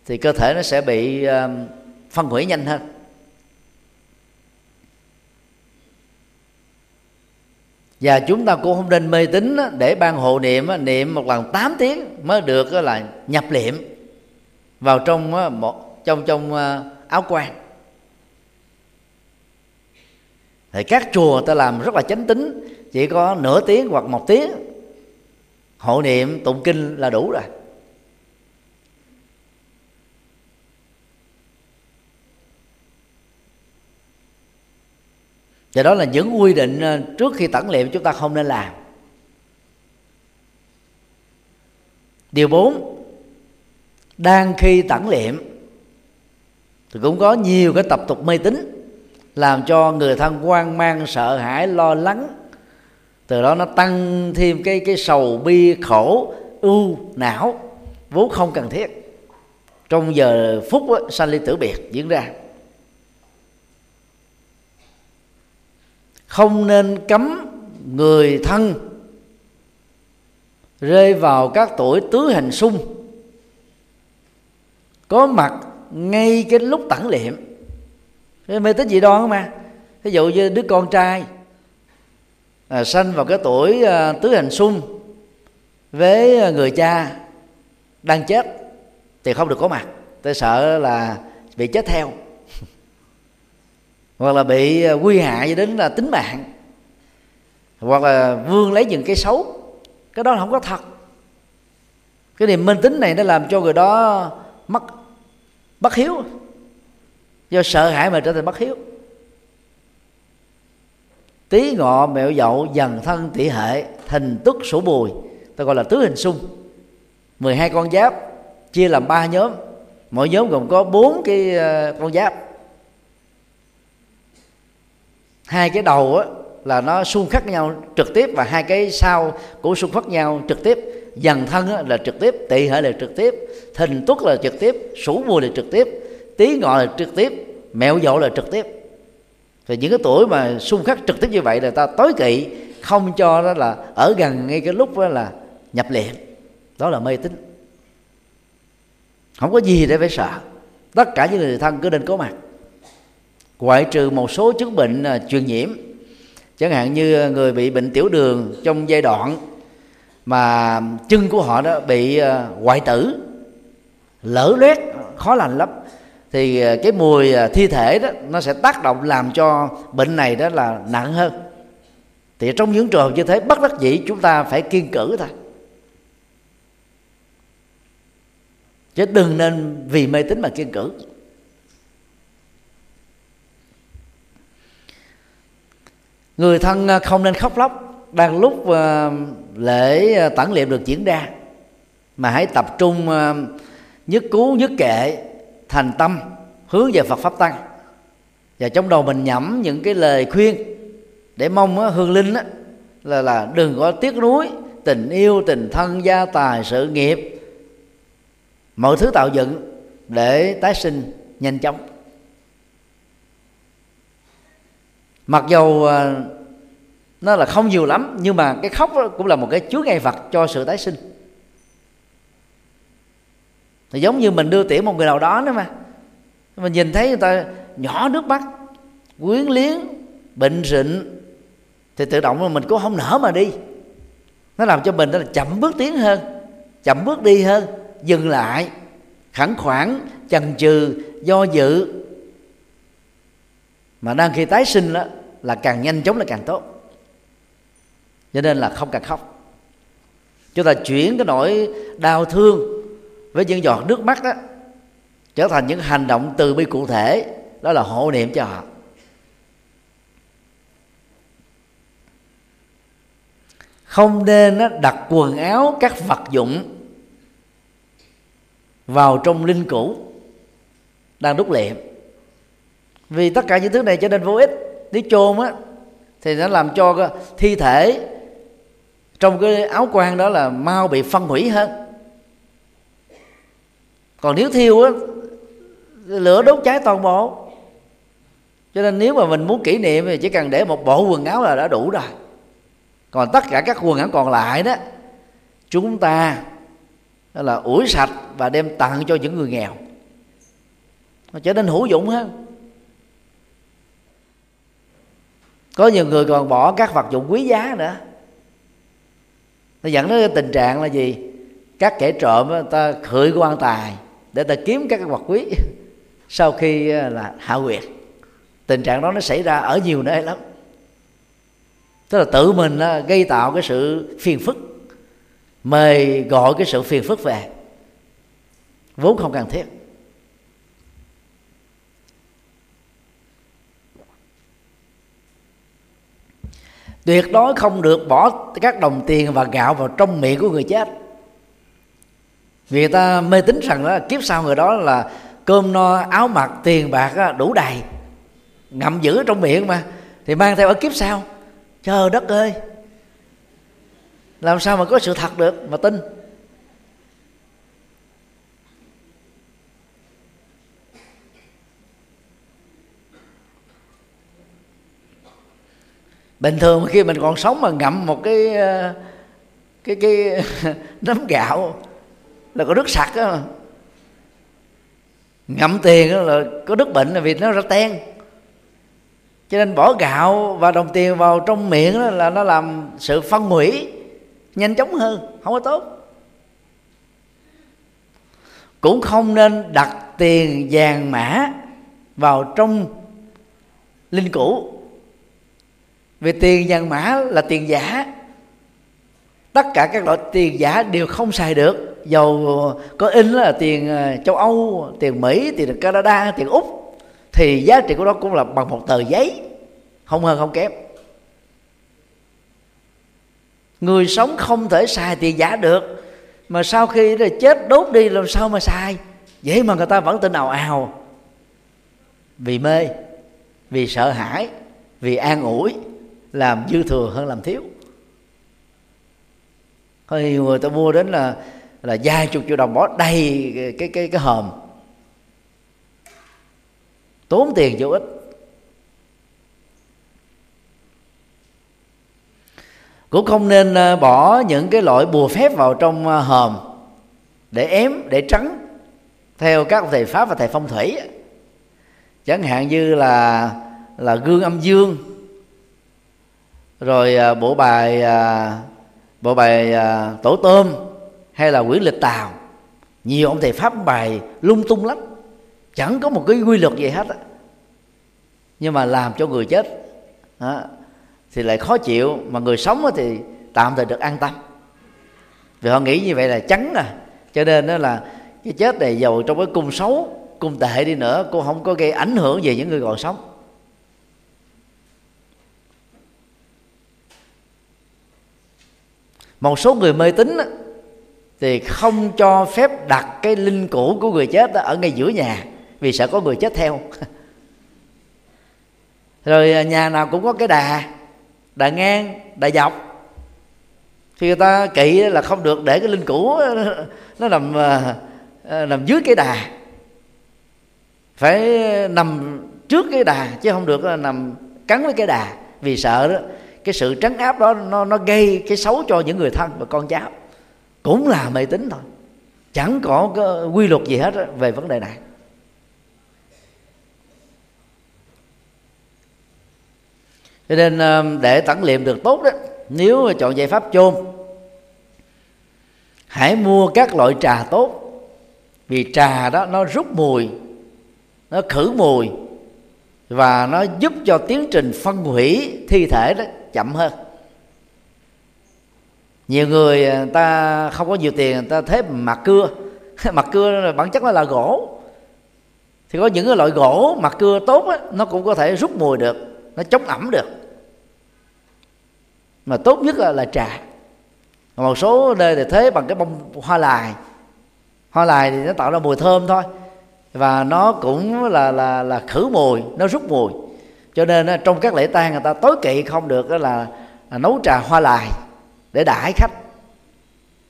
thì cơ thể nó sẽ bị phân hủy nhanh hơn. Và chúng ta cũng không nên mê tín để ban hộ niệm niệm một lần 8 tiếng mới được là nhập niệm vào trong một, trong trong à, áo quan. Thì các chùa ta làm rất là chánh tính chỉ có nửa tiếng hoặc một tiếng. Hộ niệm tụng kinh là đủ rồi. Và đó là những quy định ờ, trước khi tẩn liệm chúng ta không nên làm. Điều bốn đang khi tẩn liệm thì cũng có nhiều cái tập tục mê tín làm cho người thân hoang mang sợ hãi lo lắng. Từ đó nó tăng thêm cái cái sầu bi khổ ưu não vốn không cần thiết. Trong giờ phút đó, sanh ly tử biệt diễn ra. Không nên cấm người thân rơi vào các tuổi tứ hành xung có mặt ngay cái lúc tẩn liệm. Cái mê tín dị đoan không mà ví dụ như đứa con trai à, sanh vào cái tuổi à, tứ hành xung với người cha đang chết thì không được có mặt. Tôi sợ là bị chết theo hoặc là bị ờ, nguy hại đến là tính mạng, hoặc là vương lấy những cái xấu. Cái đó là không có thật. Cái niềm minh tính này nó làm cho người đó mất, bất hiếu. Do sợ hãi mà trở thành bất hiếu. Tí ngọ mẹo dậu dần thân tỷ hệ, thành tức sổ bùi, ta gọi là tứ hình xung. 12 con giáp, chia làm ba nhóm. Mỗi nhóm gồm có bốn cái ờ, con giáp hai cái đầu á, là nó xung khắc nhau trực tiếp và hai cái sau cũng xung khắc nhau trực tiếp. Dần thân á, là trực tiếp tỵ hệ là trực tiếp thìn tuất là trực tiếp sủ mùi là trực tiếp tý ngọ là trực tiếp mẹo dậu là trực tiếp. Thì những cái tuổi mà xung khắc trực tiếp như vậy là ta tối kỵ không cho đó là ở gần ngay cái lúc đó là nhập liệm đó là mê tín. Không có gì để phải sợ. Tất cả những người thân cứ nên có mặt ngoại trừ một số chứng bệnh à, truyền nhiễm. Chẳng hạn như người bị bệnh tiểu đường trong giai đoạn mà chân của họ đó bị à, hoại tử lỡ loét, khó lành lắm, thì à, cái mùi thi thể đó nó sẽ tác động làm cho bệnh này đó là nặng hơn. Thì trong những trường hợp như thế, bất đắc dĩ chúng ta phải kiên cử thôi. Chứ đừng nên vì mê tín mà kiên cử. Người thân à, không nên khóc lóc. Đang lúc à, lễ à, tản liệm được diễn ra, mà hãy tập trung nhất cú nhất kệ, thành tâm, hướng về Phật pháp tăng. Và trong đầu mình nhẩm những cái lời khuyên để mong hương linh là là đừng có tiếc nuối tình yêu, tình thân, gia tài, sự nghiệp, mọi thứ tạo dựng để tái sinh nhanh chóng. Mặc dù ờ, nó là không nhiều lắm, nhưng mà cái khóc cũng là một cái chứa ngại vật cho sự tái sinh. Thì giống như mình đưa tiễn một người nào đó nữa mà, mình nhìn thấy người ta nhỏ nước mắt, quyến liếng bệnh rịnh thì tự động là mình cũng không nở mà đi. Nó làm cho mình đó là chậm bước tiến hơn, chậm bước đi hơn, dừng lại, khẳng khoản chần chừ, do dự mà đang khi tái sinh đó, là càng nhanh chóng là càng tốt. Cho nên là không cần khóc. Chúng ta chuyển cái nỗi đau thương với những giọt nước mắt đó, trở thành những hành động từ bi cụ thể, đó là hộ niệm cho họ. Không nên đặt quần áo các vật dụng vào trong linh cữu đang đúc liệm vì tất cả những thứ này trở nên vô ích. Nếu chôn á, thì nó làm cho thi thể trong cái áo quan đó là mau bị phân hủy hơn còn nếu thiêu á, lửa đốt cháy toàn bộ. Cho nên nếu mà mình muốn kỷ niệm thì chỉ cần để một bộ quần áo là đã đủ rồi. Còn tất cả các quần áo còn lại đó, chúng ta là ủi sạch và đem tặng cho những người nghèo. Nó trở nên hữu dụng hơn. Có nhiều người còn bỏ các vật dụng quý giá nữa. Nó dẫn đến tình trạng là gì? Các kẻ trộm ta khởi quan tài để ta kiếm các vật quý. [laughs] Sau khi là hạ quyệt. Tình trạng đó nó xảy ra ở nhiều nơi lắm. Tức là tự mình gây tạo cái sự phiền phức, mời gọi cái sự phiền phức về. Vốn không cần thiết. Tuyệt đối không được bỏ các đồng tiền và gạo vào trong miệng của người chết. Vì người ta mê tín rằng đó kiếp sau người đó là cơm no, áo mặc, tiền bạc đủ đầy, ngậm giữ trong miệng mà, thì mang theo ở kiếp sau. Trời đất ơi! Làm sao mà có sự thật được mà tin? Bình thường khi mình còn sống mà ngậm một cái ờ, cái cái [laughs] nấm gạo là có nước sặc á. Ngậm tiền là có nước bệnh là vì nó ra ten. Cho nên bỏ gạo và đồng tiền vào trong miệng đó là nó làm sự phân hủy, nhanh chóng hơn, không có tốt. Cũng không nên đặt tiền vàng mã vào trong linh cữu vì tiền vàng mã là tiền giả. Tất cả các loại tiền giả đều không xài được. Dầu có in là tiền ờ, châu âu, tiền mỹ, tiền canada, tiền úc, thì giá trị của nó cũng là bằng một tờ giấy. Không hơn, không kém. Người sống không thể xài tiền giả được. Mà sau khi chết đốt đi, làm sao mà xài? Vậy mà người ta vẫn tin ào ào. Vì mê, vì sợ hãi, vì an ủi làm dư thừa hơn làm thiếu. Có nhiều người ta mua đến là là vài chục triệu đồng bỏ đầy cái cái cái, cái hòm. Tốn tiền vô ích. Cũng không nên à, bỏ những cái loại bùa phép vào trong à, hòm để ém để trắng theo các thầy pháp và thầy phong thủy. Chẳng hạn như là là gương âm dương rồi à, bộ bài à, bộ bài à, tổ tôm hay là quyển lịch tàu nhiều ông thầy pháp bài lung tung lắm. Chẳng có một cái quy luật gì hết á. Nhưng mà làm cho người chết đó, thì lại khó chịu mà người sống thì tạm thời được an tâm. Vì họ nghĩ như vậy là chắn à. Cho nên đó là cái chết này giàu trong cái cung xấu cung tệ đi nữa cũng không có gây ảnh hưởng về những người còn sống. Một số người mê tín thì không cho phép đặt cái linh cũ của người chết ở ngay giữa nhà, vì sợ có người chết theo. [laughs] Rồi à, nhà nào cũng có cái đà đà ngang, đà dọc. Thì người ta kỵ là không được để cái linh cũ [laughs] nó nằm à, à, nằm dưới cái đà. Phải nằm trước cái đà, chứ không được nằm cắn với cái đà. Vì sợ đó cái sự trấn áp đó nó nó gây cái xấu cho những người thân và con cháu. Cũng là mê tín thôi. Chẳng có cái quy luật gì hết về vấn đề này. Cho nên ờ, để tẩn liệm được tốt đó, nếu chọn giải pháp chôn, hãy mua các loại trà tốt. Vì trà đó nó rút mùi, nó khử mùi và nó giúp cho tiến trình phân hủy thi thể đó chậm hơn. Nhiều người à, ta không có nhiều tiền người ta thế mặt cưa. [laughs] Mặt cưa bản chất nó là gỗ. Thì có những cái loại gỗ mặt cưa tốt á, nó cũng có thể rút mùi được nó chống ẩm được. Mà tốt nhất là, là trà. Một số nơi thì thế bằng cái bông hoa lài. Hoa lài thì nó tạo ra mùi thơm thôi. Và nó cũng là là là khử mùi nó rút mùi cho nên trong các lễ tang người ta tối kỵ không được là, nấu trà hoa lại để đãi khách.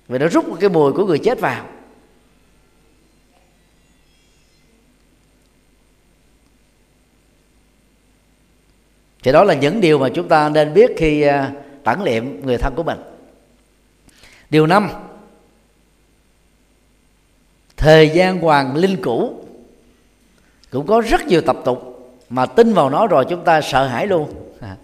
Vì nó rút cái mùi của người chết vào. Thì đó là những điều mà chúng ta nên biết khi à, tản niệm liệm người thân của mình. Điều năm thời gian hoàng linh cũ. Cũng có rất nhiều tập tục mà tin vào nó rồi chúng ta sợ hãi luôn. À.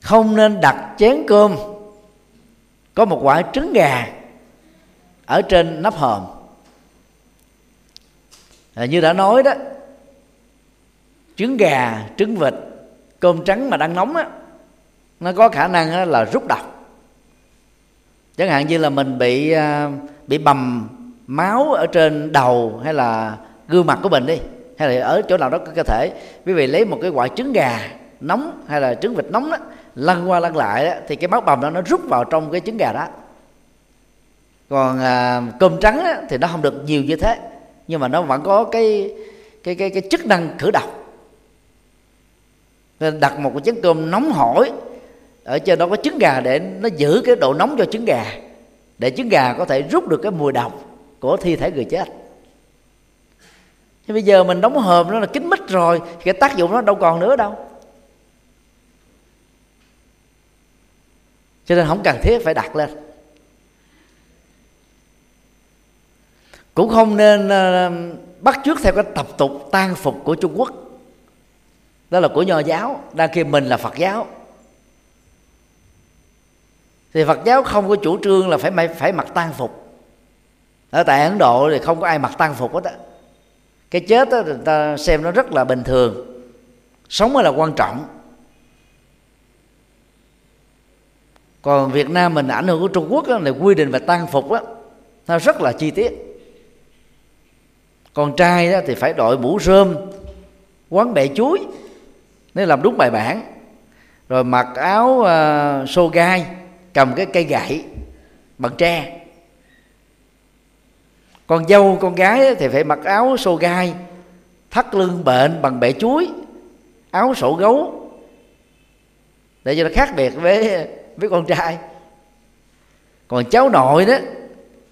Không nên đặt chén cơm có một quả trứng gà ở trên nắp hòm. À, như đã nói đó trứng gà trứng vịt cơm trắng mà đang nóng á nó có khả năng là rút độc. Chẳng hạn như là mình bị à, bị bầm máu ở trên đầu hay là gương mặt của mình đi hay là ở chỗ nào đó có cơ thể. Quý vị lấy một cái quả trứng gà nóng hay là trứng vịt nóng đó lăn qua lăn lại đó, thì cái máu bầm đó nó rút vào trong cái trứng gà đó. Còn à, cơm trắng đó, thì nó không được nhiều như thế nhưng mà nó vẫn có cái cái cái cái chức năng khử độc. Nên đặt một cái chén cơm nóng hổi ở trên đó có trứng gà để nó giữ cái độ nóng cho trứng gà để trứng gà có thể rút được cái mùi độc của thi thể người chết. Nhưng bây giờ mình đóng hòm nó là kín mít rồi, thì cái tác dụng nó đâu còn nữa đâu. Cho nên không cần thiết phải đặt lên. Cũng không nên ờ, bắt chước theo cái tập tục tan phục của trung quốc. Đó là của nho giáo, đang khi mình là phật giáo. Thì phật giáo không có chủ trương là phải phải mặc tan phục ở tại ấn độ thì không có ai mặc tăng phục hết á. Cái chết đó, người ta xem nó rất là bình thường. Sống mới là quan trọng. Còn việt nam mình ảnh hưởng của trung quốc đó, là quy định về tăng phục á nó rất là chi tiết. Con trai đó thì phải đội mũ rơm quán bẹ chuối nếu làm đúng bài bản. Rồi mặc áo à, uh, xô gai cầm cái cây gậy bằng tre con dâu, con gái thì phải mặc áo xô gai, thắt lưng bệnh bằng bẻ chuối, áo sổ gấu. Để cho nó khác biệt với với con trai. Còn cháu nội đó,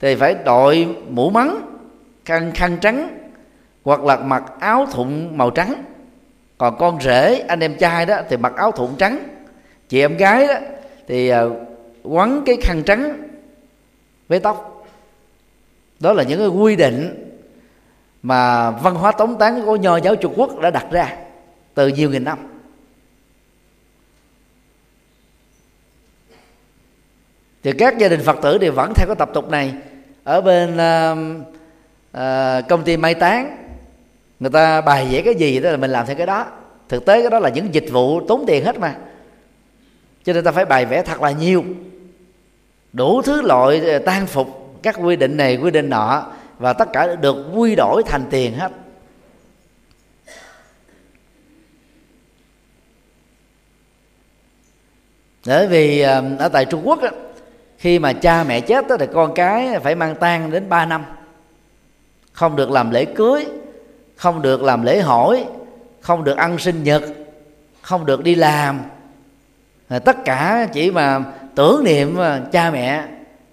thì phải đội mũ mắng khăn khăn trắng, hoặc là mặc áo thụng màu trắng. Còn con rể, anh em trai đó, thì mặc áo thụng trắng. Chị em gái đó, thì ờ, quấn cái khăn trắng với tóc đó là những cái quy định mà văn hóa tống tán của nho giáo trung quốc đã đặt ra từ nhiều nghìn năm. Thì các gia đình phật tử thì vẫn theo cái tập tục này. Ở bên uh, uh, công ty mai táng người ta bài vẽ cái gì đó là mình làm theo cái đó. Thực tế cái đó là những dịch vụ tốn tiền hết mà. Cho nên ta phải bài vẽ thật là nhiều. Đủ thứ loại ờ, tan phục các quy định này quy định nọ và tất cả được quy đổi thành tiền hết. Bởi vì ở tại Trung Quốc á, khi mà cha mẹ chết đó, thì con cái phải mang tang đến 3 năm. Không được làm lễ cưới không được làm lễ hỏi không được ăn sinh nhật không được đi làm. Tất cả chỉ mà tưởng niệm ờ, cha mẹ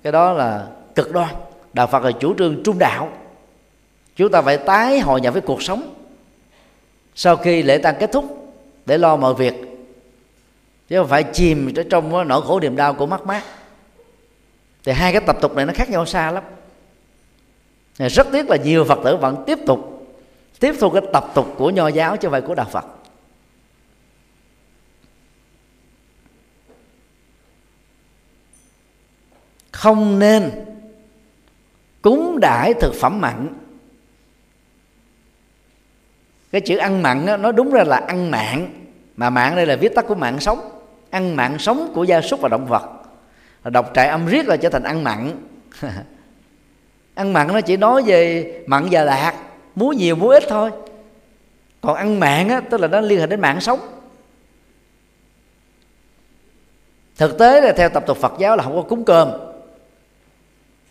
cái đó là cực đoan. Đạo phật là chủ trương trung đạo. Chúng ta phải tái hội nhập với cuộc sống. Sau khi lễ tang kết thúc, để lo mọi việc, chứ không phải chìm trong nỗi khổ niềm đau của mất mát. Thì hai cái tập tục này nó khác nhau xa lắm. Rất tiếc là nhiều phật tử vẫn tiếp tục, tiếp thu cái tập tục của nho giáo chứ không phải của đạo phật. Không nên cúng đãi thực phẩm mặn. Cái chữ ăn mặn đó, nó đúng ra là ăn mạng. Mà mạng đây là viết tắt của mạng sống. Ăn mạng sống của gia súc và động vật. Đọc trại âm riết là trở thành ăn mặn. [laughs] Ăn mặn nó chỉ nói về mặn và lạc. Muối nhiều muối ít thôi. Còn ăn mạng á, tức là nó liên hệ đến mạng sống. Thực tế là theo tập tục phật giáo là không có cúng cơm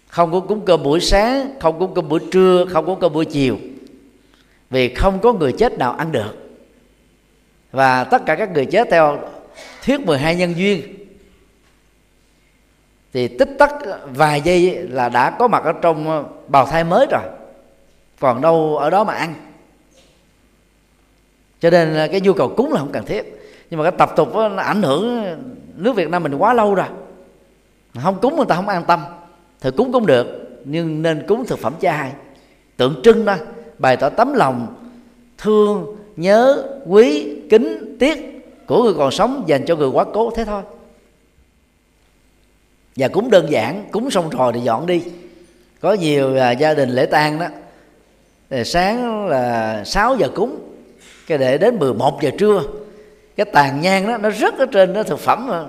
không có cúng cơm buổi sáng, không cúng cơm buổi trưa, không có cơm buổi chiều. Vì không có người chết nào ăn được. Và tất cả các người chết theo thuyết 12 nhân duyên. Thì tích tắc vài giây là đã có mặt ở trong bào thai mới rồi. Còn đâu ở đó mà ăn. Cho nên cái nhu cầu cúng là không cần thiết. Nhưng mà cái tập tục nó ảnh hưởng nước Việt Nam mình quá lâu rồi. Không cúng người ta không an tâm thì cúng cũng được, nhưng nên cúng thực phẩm chay tượng trưng đó bày tỏ tấm lòng, thương, nhớ, quý, kính, tiếc của người còn sống dành cho người quá cố thế thôi. Và cúng đơn giản, cúng xong rồi thì dọn đi. Có nhiều à, gia đình lễ tang đó, thì sáng là 6 giờ cúng, cái để đến 11 giờ trưa. Cái tàn nhang đó, nó rất ở trên nó thực phẩm mà,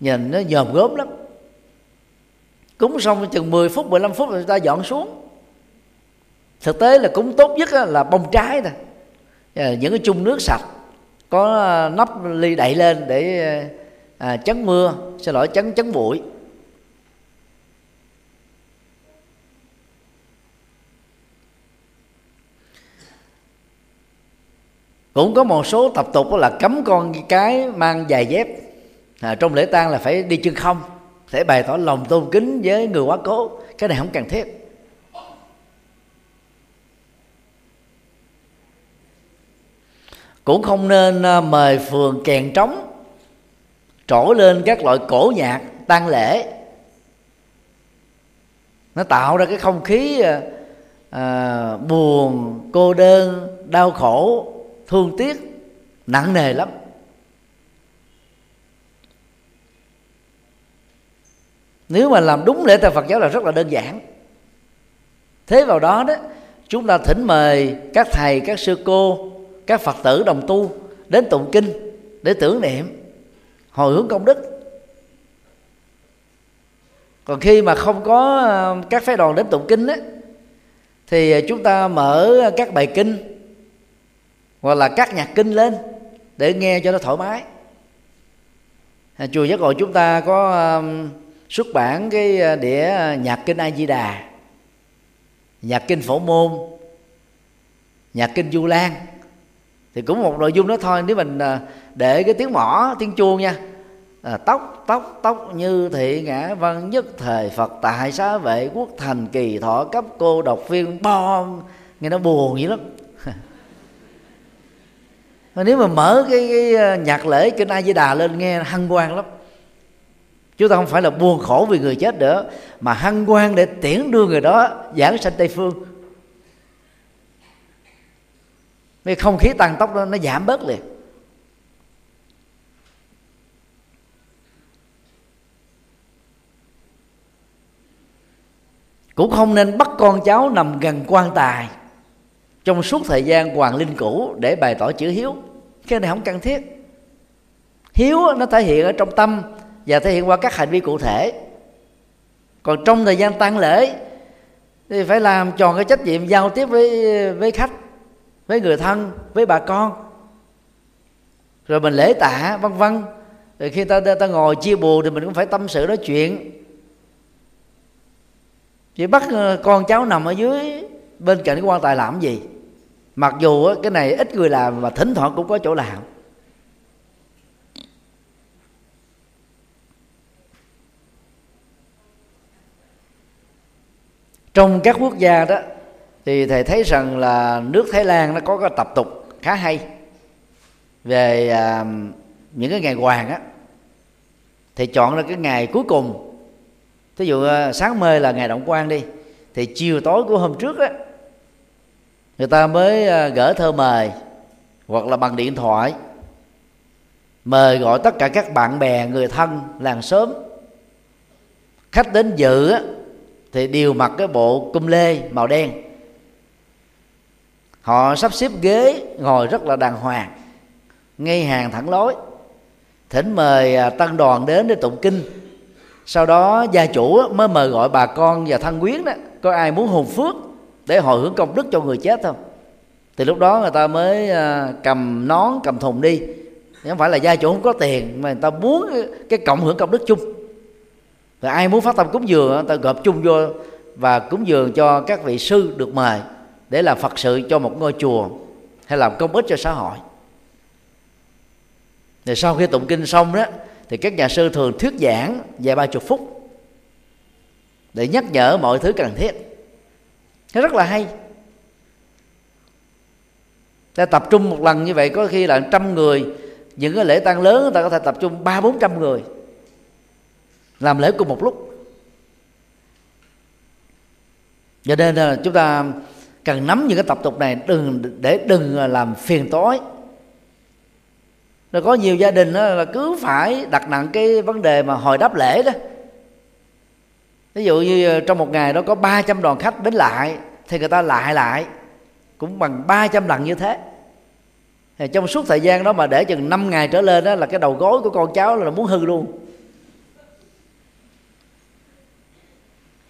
nhìn nó nhòm gốm lắm cúng xong chừng 10 phút 15 phút người ta dọn xuống. Thực tế là cúng tốt nhất là bông trái thôi những cái chung nước sạch có à, nắp ly đậy lên để à, chắn mưa xin lỗi chắn chắn bụi. Cũng có một số tập tục là cấm con cái mang giày dép. À, trong lễ tang là phải đi chân không thể bày tỏ lòng tôn kính với người quá cố. Cái này không cần thiết. Cũng không nên à, mời phường kèn trống trổ lên các loại cổ nhạc tang lễ. Nó tạo ra cái không khí à, à buồn cô đơn đau khổ thương tiếc nặng nề lắm. Nếu mà làm đúng lễ tại Phật giáo là rất là đơn giản. Thế vào đó đó, chúng ta thỉnh mời các thầy, các sư cô, các phật tử đồng tu đến tụng kinh để tưởng niệm, hồi hướng công đức. Còn khi mà không có ờ, các phái đoàn đến tụng kinh á, thì chúng ta mở các bài kinh hoặc là các nhạc kinh lên để nghe cho nó thoải mái. À, chùa giác ngộ chúng ta có xuất bản cái ờ, đĩa ờ, nhạc kinh a di đà nhạc kinh phổ môn nhạc kinh du lan. Thì cũng một nội dung đó thôi nếu mình ờ, để cái tiếng mỏ tiếng chuông nha. À, tóc tóc tóc như thị ngã văn nhất thời phật tại xá vệ quốc thành kỳ thọ cấp cô độc viên bon nghe nó buồn vậy lắm. Mà [laughs] nếu mà mở cái, cái nhạc lễ kinh a di đà lên nghe hăng hoan lắm chúng ta không phải là buồn khổ vì người chết nữa, mà hăng hoan để tiễn đưa người đó giảng sanh tây phương. Cái không khí tăng tốc đó, nó giảm bớt liền. Cũng không nên bắt con cháu nằm gần quan tài trong suốt thời gian hoàng linh cũ để bày tỏ chữ hiếu. Cái này không cần thiết. Hiếu nó thể hiện ở trong tâm và thể hiện qua các hành vi cụ thể. Còn trong thời gian tăng lễ, thì phải làm tròn cái trách nhiệm giao tiếp với với khách, với người thân, với bà con. Rồi mình lễ tạ, vân vân. Rồi khi ta ta ngồi chia buồn thì mình cũng phải tâm sự nói chuyện. Chỉ bắt ờ, con cháu nằm ở dưới bên cạnh cái quan tài làm gì. Mặc dù cái này ít người làm mà thỉnh thoảng cũng có chỗ làm. Trong các quốc gia đó thì thầy thấy rằng là nước Thái Lan nó có cái tập tục khá hay. Về à, những cái ngày hoàng á thì chọn ra cái ngày cuối cùng. Ví dụ à, sáng mê là ngày động quan đi thì chiều tối của hôm trước á người ta mới à, gỡ gửi thơ mời hoặc là bằng điện thoại mời gọi tất cả các bạn bè người thân làng xóm khách đến dự á thì đều mặc cái bộ cung lê màu đen. Họ sắp xếp ghế, ngồi rất là đàng hoàng ngay hàng thẳng lối. Thỉnh mời à, tăng đoàn đến để tụng kinh. Sau đó, gia chủ mới mời gọi bà con và thân quyến đó có ai muốn hồn phước để hồi hướng công đức cho người chết không? Thì lúc đó người ta mới à, cầm nón, cầm thùng đi. Không phải là gia chủ không có tiền, mà người ta muốn cái cộng hưởng công đức chung rồi ai muốn phát tâm cúng dường ta gộp chung vô và cúng dường cho các vị sư được mời để làm phật sự cho một ngôi chùa hay làm công ích cho xã hội. Rồi sau khi tụng kinh xong đó, thì các nhà sư thường thuyết giảng vài ba chục phút để nhắc nhở mọi thứ cần thiết. Nó rất là hay. Ta tập trung một lần như vậy, có khi là trăm người. Những cái lễ tăng lớn, ta có thể tập trung ba bốn trăm người làm lễ cùng một lúc. Cho nên là chúng ta cần nắm những cái tập tục này, đừng để đừng à, làm phiền tối rồi có nhiều gia đình đó là cứ phải đặt nặng cái vấn đề mà hồi đáp lễ đó. Ví dụ như à, trong một ngày đó có 300 đoàn khách đến lại, thì người ta lại lại, cũng bằng 300 lần như thế. Thì trong suốt thời gian đó mà để chừng 5 ngày trở lên đó là cái đầu gối của con cháu là muốn hư luôn.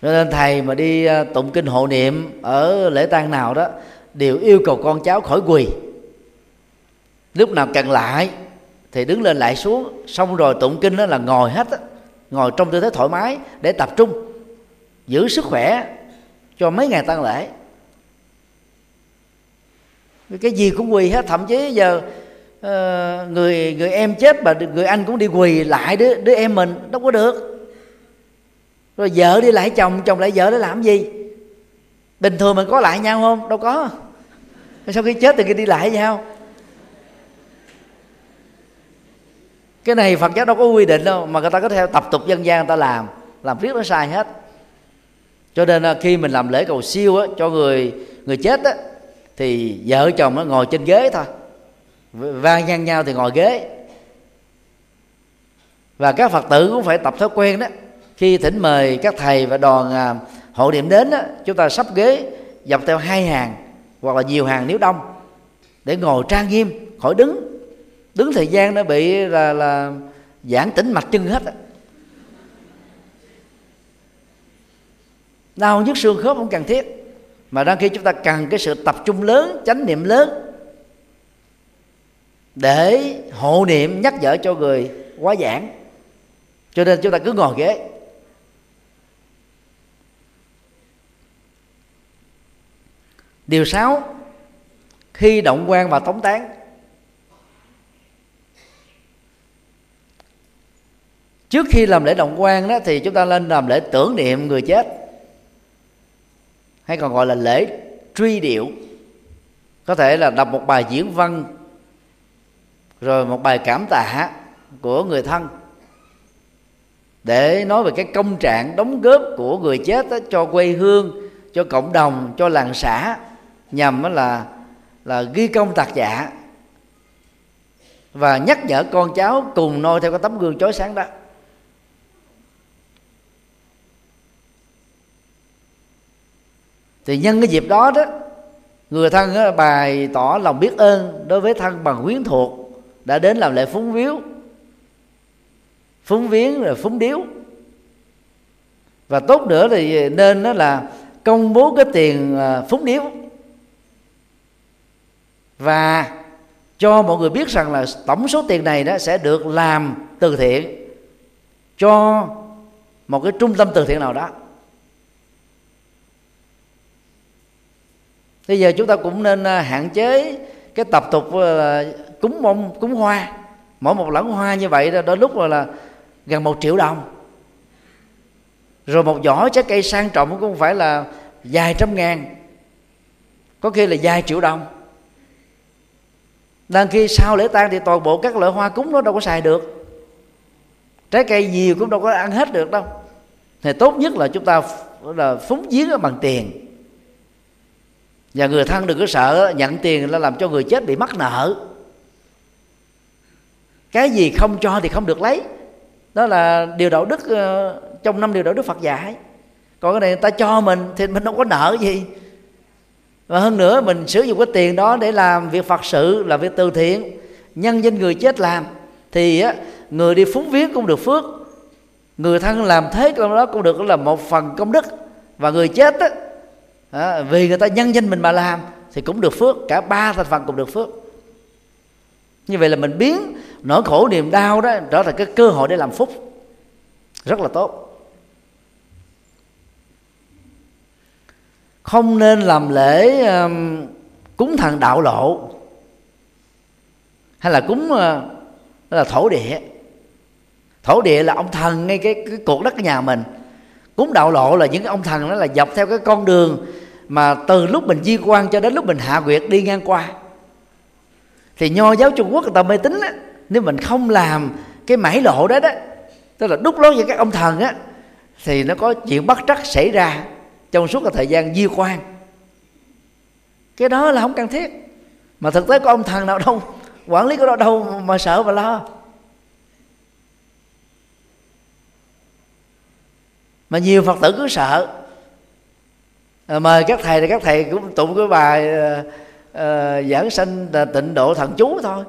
Cho nên thầy mà đi ờ, tụng kinh hộ niệm ở lễ tang nào đó, đều yêu cầu con cháu khỏi quỳ. Lúc nào cần lại thì đứng lên lại xuống, xong rồi tụng kinh đó là ngồi hết á, ngồi trong tư thế thoải mái để tập trung, giữ sức khỏe cho mấy ngày tăng lễ. Cái gì cũng quỳ hết, thậm chí giờ ờ, người người em chết mà người anh cũng đi quỳ lại đứa đứa em mình, đâu có được rồi vợ đi lại chồng chồng lại vợ để làm gì? Bình thường mình có lại nhau không? Đâu có. Sau khi chết thì đi lại nhau. Cái này phật giáo đâu có quy định đâu mà người ta có theo tập tục dân gian người ta làm làm riết nó sai hết. Cho nên à, khi mình làm lễ cầu siêu á, cho người người chết á, thì vợ chồng nó ngồi trên ghế thôi. Va ngang nhau thì ngồi ghế. Và các phật tử cũng phải tập thói quen đó khi thỉnh mời các thầy và đoàn hội hộ niệm đến đó, chúng ta sắp ghế dọc theo hai hàng hoặc là nhiều hàng nếu đông để ngồi trang nghiêm khỏi đứng. Đứng thời gian nó bị là là giãn tĩnh mạch chân hết đau nhức xương khớp không cần thiết mà đang khi chúng ta cần cái sự tập trung lớn chánh niệm lớn để hộ niệm nhắc nhở cho người quá giảng. Cho nên chúng ta cứ ngồi ghế. Điều sáu khi động quan và tống tán. Trước khi làm lễ động quan đó thì chúng ta lên làm lễ tưởng niệm người chết hay còn gọi là lễ truy điệu. Có thể là đọc một bài diễn văn rồi một bài cảm tạ của người thân để nói về cái công trạng đóng góp của người chết đó, cho quê hương cho cộng đồng cho làng xã nhằm là là ghi công tạc dạ và nhắc nhở con cháu cùng noi theo cái tấm gương chói sáng đó. Thì nhân cái dịp đó đó người thân đó, bày tỏ lòng biết ơn đối với thân bằng quyến thuộc đã đến làm lễ phúng viếu phúng viếng rồi phúng điếu. Và tốt nữa thì nên đó là công bố cái tiền à, phúng điếu và cho mọi người biết rằng là tổng số tiền này đó sẽ được làm từ thiện cho một cái trung tâm từ thiện nào đó. Bây giờ chúng ta cũng nên à, hạn chế cái tập tục là cúng mông cúng hoa. Mỗi một lẵng hoa như vậy đó đôi lúc là, là gần một triệu đồng. Rồi một giỏ trái cây sang trọng cũng không phải là vài trăm ngàn có khi là vài triệu đồng đang khi sau lễ tang thì toàn bộ các loại hoa cúng nó đâu có xài được. Trái cây nhiều cũng đâu có ăn hết được đâu. Thì tốt nhất là chúng ta là phúng giếng bằng tiền. Và người thân đừng có sợ, nhận tiền là làm cho người chết bị mắc nợ. Cái gì không cho thì không được lấy. Đó là điều đạo đức ờ, trong năm điều đạo đức Phật dạy. Còn cái này người ta cho mình thì mình đâu có nợ gì và hơn nữa mình sử dụng cái tiền đó để làm việc Phật sự là việc từ thiện. Nhân danh người chết làm thì á, người đi phúng viếng cũng được phước. Người thân làm thế trong đó cũng được là một phần công đức. Và người chết á, à, vì người ta nhân danh mình mà làm thì cũng được phước. Cả ba thành phần cũng được phước. Như vậy là mình biến nỗi khổ niềm đau đó trở thành cái cơ hội để làm phúc. Rất là tốt. Không nên làm lễ um, cúng thần đạo lộ. Hay là cúng uh, là thổ địa. Thổ địa là ông thần ngay cái, cái cột đất nhà mình. Cúng đạo lộ là những cái ông thần đó là dọc theo cái con đường mà từ lúc mình di quan cho đến lúc mình hạ quyệt đi ngang qua. Thì nho giáo trung quốc người ta mê tín á nếu mình không làm cái mảy lộ đó đó tức là đúc lót với các ông thần á thì nó có chuyện bất trắc xảy ra trong suốt cái thời gian di quan cái đó là không cần thiết. Mà thực tế có ông thần nào đâu quản lý có đó đâu mà sợ và lo. Mà nhiều phật tử cứ sợ. À, mời các thầy thì các thầy cũng tụng cái bài à, à, giảng sanh tịnh độ thần chú thôi.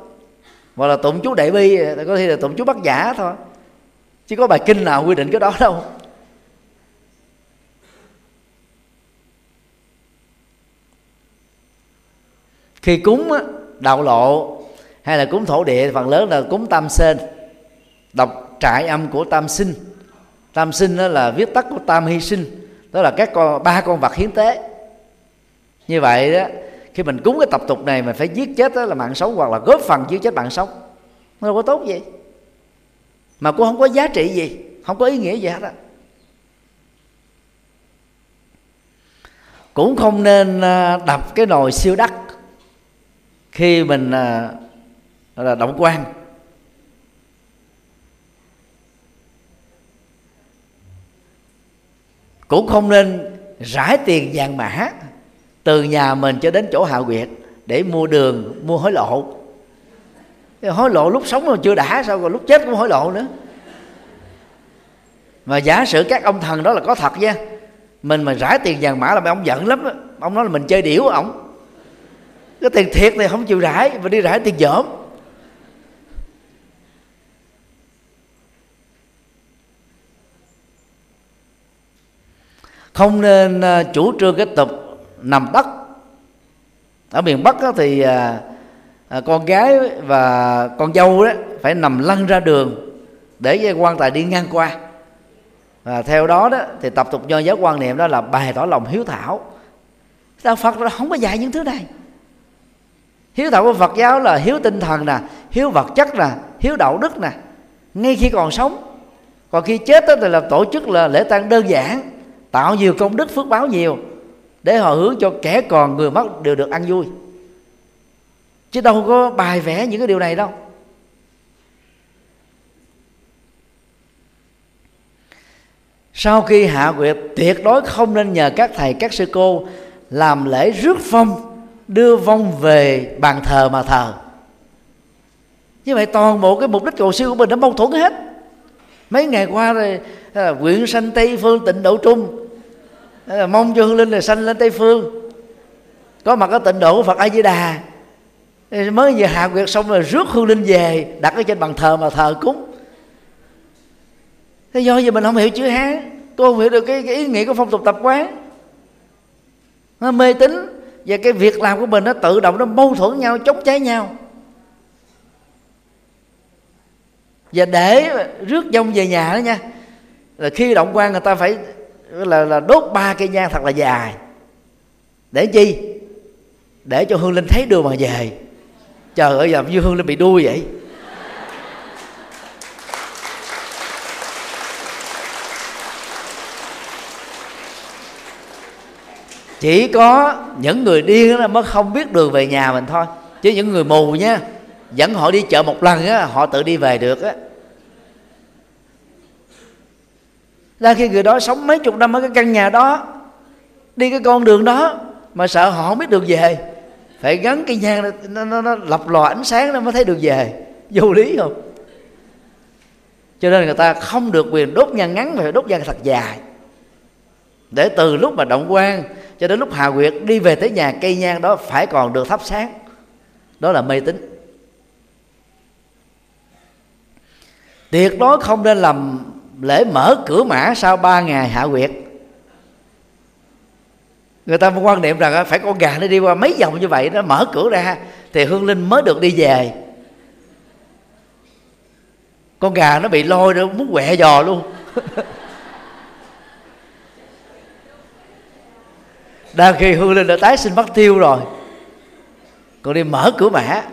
Hoặc là tụng chú đại bi có thể là tụng chú bắt giả thôi. Chứ có bài kinh nào quy định cái đó đâu. Khi cúng á, đạo lộ hay là cúng thổ địa phần lớn là cúng tam sên. Đọc trại âm của tam sinh. Tam sinh đó là viết tắt của tam hy sinh đó là các con ba con vật hiến tế. Như vậy đó khi mình cúng cái tập tục này mình phải giết chết đó là mạng sống hoặc là góp phần giết chết mạng sống. Nó đâu có tốt gì. Mà cũng không có giá trị gì không có ý nghĩa gì hết á. Cũng không nên à, đập cái nồi siêu đắt khi mình à, là động quan. Cũng không nên rải tiền vàng mã từ nhà mình cho đến chỗ hạ quyệt để mua đường mua hối lộ. Hối lộ lúc sống mà chưa đã sao còn lúc chết cũng hối lộ nữa? Mà giả sử các ông thần đó là có thật nha mình mà rải tiền vàng mã là mấy ông giận lắm ông nói là mình chơi điểu ông cái tiền thiệt thì không chịu rải mà đi rải tiền dởm. Không nên à, chủ trương cái tục nằm đất ở miền bắc thì à, à, con gái và con dâu đó phải nằm lăn ra đường để quan tài đi ngang qua. Và theo đó đó thì tập tục nho giáo quan niệm đó là bày tỏ lòng hiếu thảo. Đạo phật không có dạy những thứ này hiếu thảo của phật giáo là hiếu tinh thần nè, hiếu vật chất nè, hiếu đạo đức nè. Ngay khi còn sống, còn khi chết đó thì là tổ chức là lễ tang đơn giản, tạo nhiều công đức phước báo nhiều, để họ hướng cho kẻ còn người mất đều được ăn vui. Chứ đâu có bài vẽ những cái điều này đâu. Sau khi hạ quyệt tuyệt đối không nên nhờ các thầy, các sư cô làm lễ rước phong đưa vong về bàn thờ mà thờ. Như vậy toàn bộ cái mục đích cầu siêu của mình đã mâu thuẫn hết. Mấy ngày qua rồi là quyện sanh tây phương tịnh độ trung. Là mong cho hương linh là sanh lên tây phương. Có mặt ở tịnh độ của phật a di đà mới về hạ quyệt xong rồi rước hương linh về đặt ở trên bàn thờ mà thờ cúng. Thế do gì mình không hiểu chữ hán. Tôi không hiểu được cái, cái ý nghĩa của phong tục tập quán. Nó mê tín và cái việc làm của mình nó tự động nó mâu thuẫn nhau chống cháy nhau. Và để rước dông về nhà đó nha là khi động quan người ta phải là, là đốt ba cây nhang thật là dài. Để chi? Để cho hương linh thấy đường mà về. Trời ơi giờ như hương linh bị đuôi vậy. Chỉ có những người điên đó mới không biết đường về nhà mình thôi. Chứ những người mù nhá dẫn họ đi chợ một lần á họ tự đi về được á. Là khi người đó sống mấy chục năm ở cái căn nhà đó đi cái con đường đó mà sợ họ không biết đường về. Phải gắn cái nhang nó, nó, nó lập lò ánh sáng nó mới thấy đường về. Vô lý không? Cho nên người ta không được quyền đốt nhang ngắn mà phải đốt nhang thật dài để từ lúc mà động quan cho đến lúc hạ quyệt đi về tới nhà cây nhang đó phải còn được thắp sáng. Đó là mê tín. Tuyệt đối không nên làm lễ mở cửa mã sau ba ngày hạ quyệt người ta quan niệm rằng phải con gà nó đi qua mấy vòng như vậy nó mở cửa ra thì hương linh mới được đi về. Con gà nó bị lôi nó muốn quẹ giò luôn. [laughs] đang khi hương linh đã tái sinh mất tiêu rồi, còn đi mở cửa mã.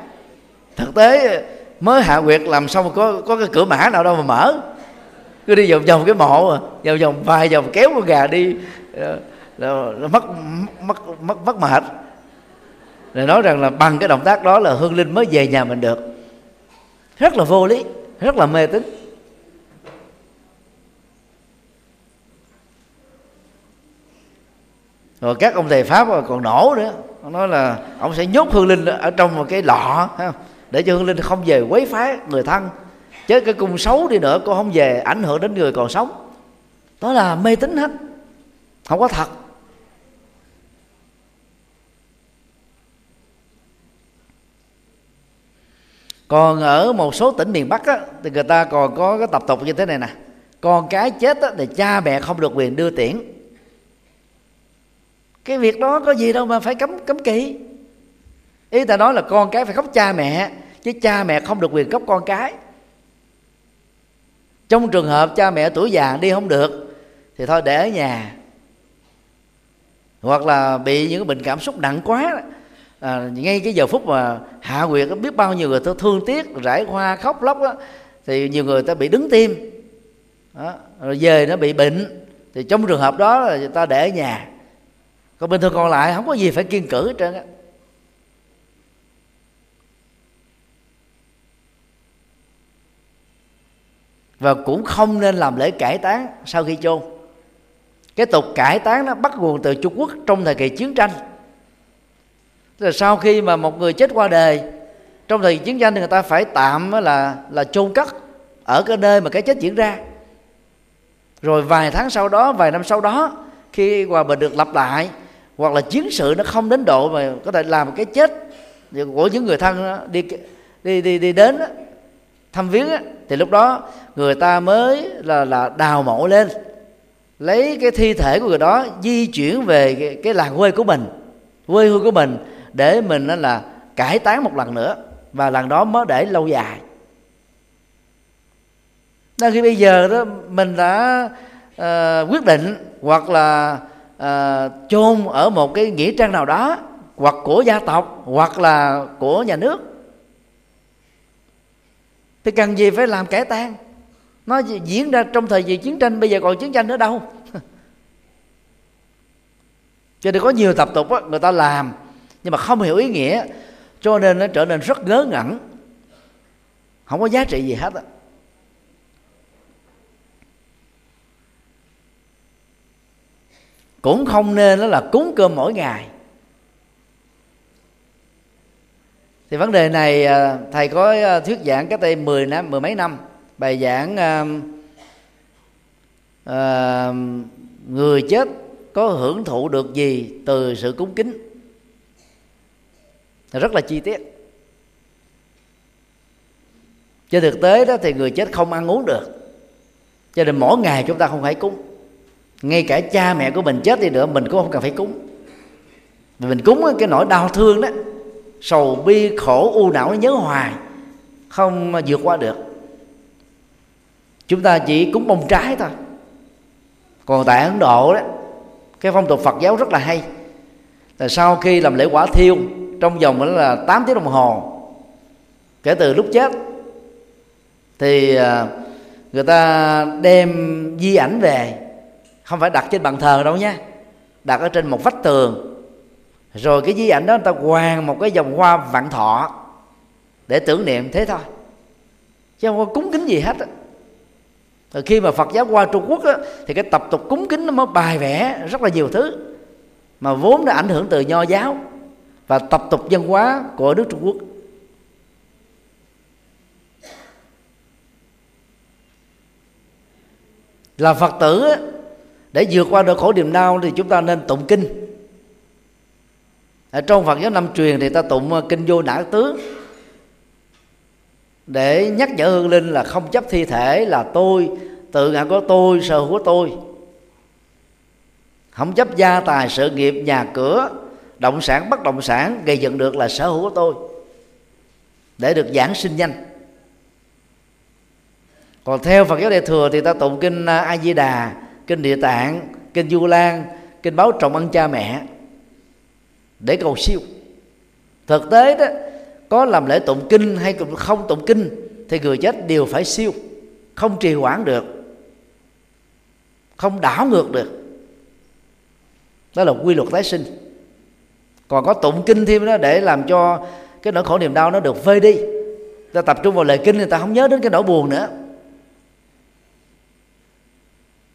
Thực tế, mới hạ quyệt làm xong có có cái cửa mã nào đâu mà mở. Cứ đi vòng vòng cái mộ, vòng vòng vài vòng kéo con gà đi ờ, là mất mất mất mất mệt. Rồi nói rằng là bằng cái động tác đó là hương linh mới về nhà mình được. Rất là vô lý, rất là mê tín. Rồi các ông thầy pháp còn nổ nữa. Ông nói là ông sẽ nhốt hương linh ở trong một cái lọ để cho hương linh không về quấy phá người thân. Chứ cái cung xấu đi nữa cô không về ảnh hưởng đến người còn sống. Đó là mê tín hết. Không có thật. Còn ở một số tỉnh miền bắc á, thì người ta còn có cái tập tục như thế này nè. Con cái chết á, thì cha mẹ không được quyền đưa tiễn cái việc đó có gì đâu mà phải cấm cấm kỵ. Ý ta nói là con cái phải khóc cha mẹ chứ cha mẹ không được quyền cấp con cái. Trong trường hợp cha mẹ tuổi già đi không được thì thôi để ở nhà. Hoặc là bị những cái bệnh cảm xúc nặng quá à, ngay cái giờ phút mà hạ quyệt biết bao nhiêu người ta thương tiếc rải hoa khóc lóc đó, thì nhiều người ta bị đứng tim. Đó, rồi về nó bị bệnh. Thì trong trường hợp đó là người ta để ở nhà còn bình thường còn lại, không có gì phải kiên cử hết trơn á. Và cũng không nên làm lễ cải táng sau khi chôn. Cái tục cải táng nó bắt nguồn từ Trung Quốc trong thời kỳ chiến tranh. Tức là sau khi mà một người chết qua đời, trong thời kỳ chiến tranh thì người ta phải tạm là là chôn cất ở cái nơi mà cái chết diễn ra. Rồi vài tháng sau đó, vài năm sau đó, khi hòa bình được lập lại hoặc là chiến sự nó không đến độ mà có thể làm cái chết của những người thân đi đi đi đi đến thăm viếng thì lúc đó người ta mới là là đào mộ lên lấy cái thi thể của người đó di chuyển về cái, cái làng quê của mình quê hương của mình để mình là cải táng một lần nữa và lần đó mới để lâu dài. Nên khi bây giờ đó mình đã uh, quyết định hoặc là uh, chôn ở một cái nghĩa trang nào đó hoặc của gia tộc hoặc là của nhà nước. Thì cần gì phải làm kẻ tang nó diễn ra trong thời kỳ chiến tranh bây giờ còn chiến tranh nữa đâu. [laughs] Cho nên có nhiều tập tục đó, người ta làm nhưng mà không hiểu ý nghĩa cho nên nó trở nên rất ngớ ngẩn. Không có giá trị gì hết á. Cũng không nên đó là cúng cơm mỗi ngày. Thì vấn đề này à, thầy có à, thuyết giảng cách đây 10 năm mười mấy năm. Bài giảng uh, uh, người chết có hưởng thụ được gì từ sự cúng kính? Rất là chi tiết. Trên thực tế đó thì người chết không ăn uống được. Cho nên mỗi ngày chúng ta không phải cúng ngay cả cha mẹ của mình chết đi nữa, mình cũng không cần phải cúng. Vì mình cúng cái nỗi đau thương đó, sầu bi khổ u não nhớ hoài, không vượt qua được. Chúng ta chỉ cúng bông trái thôi. Còn tại ấn độ đó, cái phong tục phật giáo rất là hay. Là sau khi làm lễ quả thiêu, trong vòng là 8 tiếng đồng hồ, kể từ lúc chết, thì à, người ta đem di ảnh về không phải đặt trên bàn thờ đâu nha. Đặt ở trên một vách tường. Rồi cái di ảnh đó người ta quàng một cái vòng hoa vạn thọ để tưởng niệm thế thôi. Chứ không có cúng kính gì hết rồi khi mà Phật giáo qua Trung Quốc á, thì cái tập tục cúng kính nó mới bài vẽ rất là nhiều thứ mà vốn đã ảnh hưởng từ nho giáo và tập tục văn hóa của nước Trung Quốc. Là Phật tử để vượt qua nỗi khổ niềm đau thì chúng ta nên tụng kinh. Ở trong Phật giáo năm truyền thì ta tụng ờ, kinh vô nã tướng để nhắc nhở hương linh là không chấp thi thể là tôi, tự ngã của tôi, sở hữu của tôi. Không chấp gia tài, sự nghiệp, nhà cửa, động sản, bất động sản, gây dựng được là sở hữu của tôi. Để được giảng sinh nhanh. còn theo Phật giáo Đại thừa thì ta tụng kinh ờ, A Di Đà kinh Địa Tạng kinh Du Lan kinh báo trọng ân cha mẹ. Để cầu siêu. Thực tế đó, có làm lễ tụng kinh hay không tụng kinh thì người chết đều phải siêu. Không trì hoãn được. Không đảo ngược được. Đó là quy luật tái sinh. Còn có tụng kinh thêm đó để làm cho cái nỗi khổ niềm đau nó được vơi đi. Ta tập trung vào lời kinh người ta không nhớ đến cái nỗi buồn nữa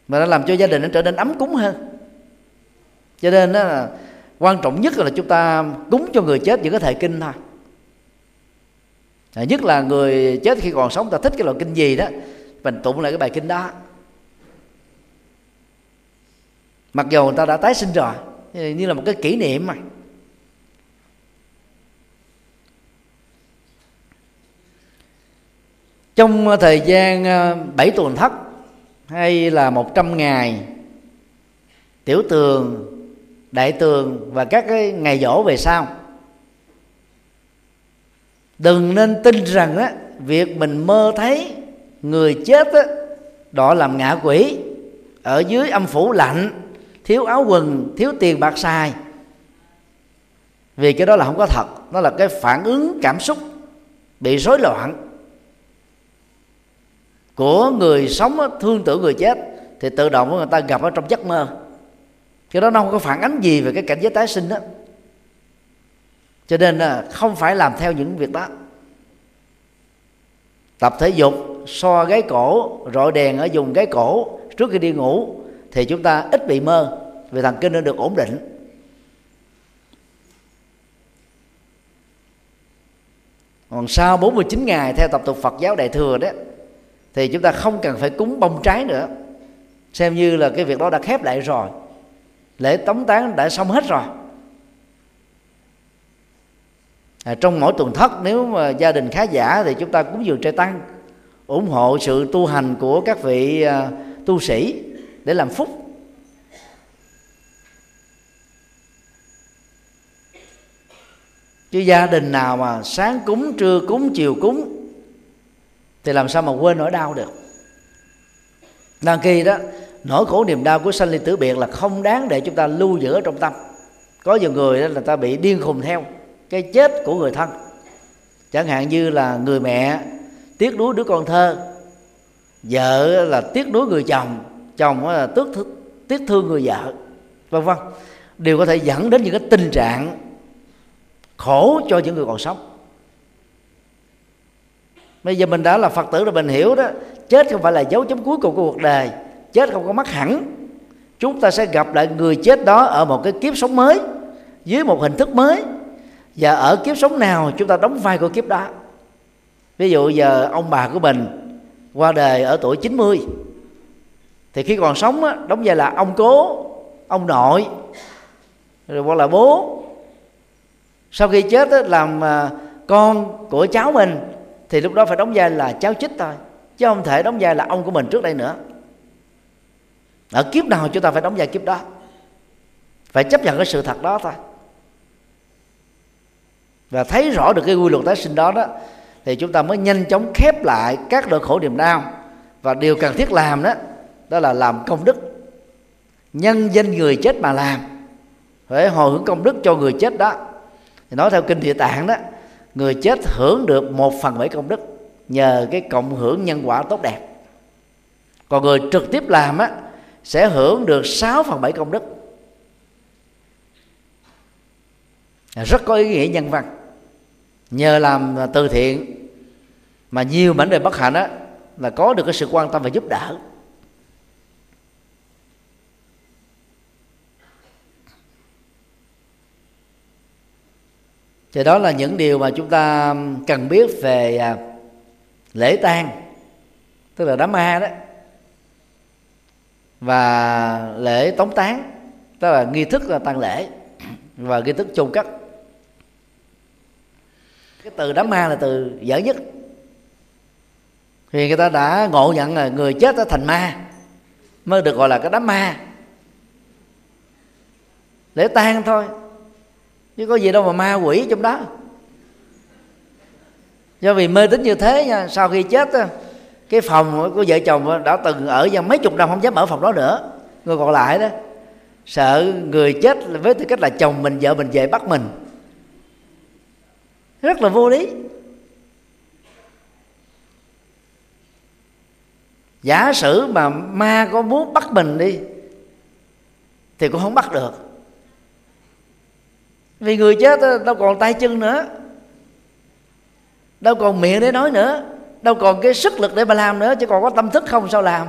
mà nó làm cho gia đình nó trở nên ấm cúng hơn. Cho nên đó là quan trọng nhất là chúng ta cúng cho người chết những cái thời kinh thôi. À, nhất là người chết khi còn sống ta thích cái loại kinh gì đó mình tụng lại cái bài kinh đó. Mặc dù người ta đã tái sinh rồi như là một cái kỷ niệm mà. Trong thời gian à, 7 tuần thất hay là 100 ngày tiểu tường, đại tường và các cái ngày dỗ về sau. Đừng nên tin rằng á, việc mình mơ thấy người chết á, đó làm ngạ quỷ. Ở dưới âm phủ lạnh, thiếu áo quần, thiếu tiền bạc xài. Vì cái đó là không có thật, nó là cái phản ứng cảm xúc bị rối loạn của người sống thương tưởng người chết, thì tự động người ta gặp ở trong giấc mơ. Cái đó nó không có phản ánh gì về cái cảnh giới tái sinh đó cho nên là không phải làm theo những việc đó. Tập thể dục so gáy cổ, rọi đèn ở vùng gáy cổ trước khi đi ngủ, thì chúng ta ít bị mơ, vì thần kinh nó được ổn định. Còn sau 49 ngày theo tập tục Phật giáo Đại thừa đó thì chúng ta không cần phải cúng bông trái nữa. Xem như là cái việc đó đã khép lại rồi. Lễ tống tán đã xong hết rồi. À, trong mỗi tuần thất nếu mà gia đình khá giả thì chúng ta cúng dường trai tăng ủng hộ sự tu hành của các vị à, tu sĩ để làm phúc. Chứ gia đình nào mà sáng cúng trưa cúng chiều cúng thì làm sao mà quên nỗi đau được? Đăng khi đó, nỗi khổ niềm đau của sanh ly tử biệt là không đáng để chúng ta lưu giữ ở trong tâm. Có nhiều người đó là ta bị điên khùng theo cái chết của người thân. Chẳng hạn như là người mẹ tiếc nuối đứa con thơ, vợ là tiếc nuối người chồng chồng là tiếc tiếc thương người vợ, vân vân. Đều có thể dẫn đến những cái tình trạng khổ cho những người còn sống bây giờ mình đã là phật tử rồi mình hiểu đó. Chết không phải là dấu chấm cuối cùng của cuộc đời. Chết không có mất hẳn. Chúng ta sẽ gặp lại người chết đó ở một cái kiếp sống mới dưới một hình thức mới. Và ở kiếp sống nào chúng ta đóng vai của kiếp đó. Ví dụ giờ ông bà của mình qua đời ở tuổi 90 thì khi còn sống á, đóng vai là ông cố ông nội rồi hoặc là bố. Sau khi chết á, làm à, con của cháu mình thì lúc đó phải đóng vai là cháu chích thôi. Chứ không thể đóng vai là ông của mình trước đây nữa. Ở kiếp nào chúng ta phải đóng vai kiếp đó. Phải chấp nhận cái sự thật đó thôi. Và thấy rõ được cái quy luật tái sinh đó đó, thì chúng ta mới nhanh chóng khép lại các nỗi khổ niềm đau. Và điều cần thiết làm đó đó là làm công đức. Nhân danh người chết mà làm. Phải hồi hướng công đức cho người chết đó. Thì nói theo kinh địa tạng đó người chết hưởng được một phần bảy công đức nhờ cái cộng hưởng nhân quả tốt đẹp. Còn người trực tiếp làm á, sẽ hưởng được 6 phần bảy công đức. Rất có ý nghĩa nhân văn. Nhờ làm từ thiện mà nhiều mảnh đời bất hạnh á, là có được cái sự quan tâm và giúp đỡ. Thì đó là những điều mà chúng ta cần biết về à, lễ tang, tức là đám ma đó, và lễ tống tán, tức là nghi thức là tang lễ và nghi thức chôn cất. Cái từ đám ma là từ dở nhất. Thì người ta đã ngộ nhận là người chết đã thành ma, mới được gọi là cái đám ma. Lễ tang thôi chứ có gì đâu mà ma quỷ trong đó. Do vì mê tín như thế nha, sau khi chết cái phòng của vợ chồng đã từng ở ra mấy chục năm, không dám ở phòng đó nữa. Người còn lại đó, sợ người chết với tư cách là chồng mình, vợ mình về bắt mình. Rất là vô lý. Giả sử mà ma có muốn bắt mình đi, thì cũng không bắt được vì người chết đâu còn tay chân nữa, đâu còn miệng để nói nữa, đâu còn cái sức lực để mà làm nữa, chứ còn có tâm thức không sao làm.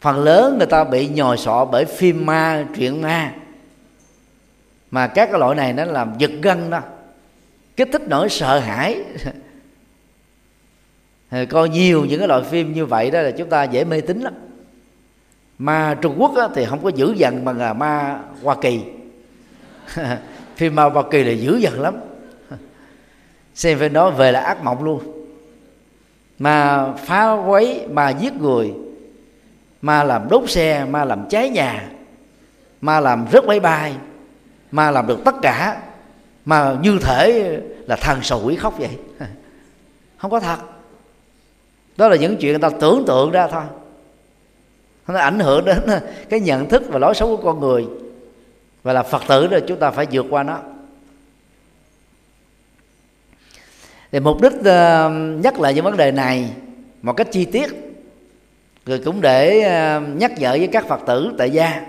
Phần lớn người ta bị nhồi sọ bởi phim ma, truyện ma. Mà các cái loại này nó làm giật gân đó. Kích thích nỗi sợ hãi. [laughs] Coi nhiều những cái loại phim như vậy đó là chúng ta dễ mê tín lắm ma trung quốc thì không có dữ dằn bằng là ma hoa kỳ. [laughs] Phim ma hoa kỳ là dữ dằn lắm. [laughs] Xem phim đó về là ác mộng luôn. Mà phá quấy mà giết người, ma làm đốt xe, ma làm cháy nhà, ma làm rớt máy bay, ma làm được tất cả mà như thể là thằng sầu quỷ khóc vậy. [laughs] Không có thật. Đó là những chuyện người ta tưởng tượng ra thôi nó ảnh hưởng đến cái nhận thức và lối sống của con người. Và là phật tử rồi chúng ta phải vượt qua nó. Thì mục đích ờ, nhắc lại những vấn đề này, một cách chi tiết rồi cũng để ờ, nhắc nhở với các phật tử tại gia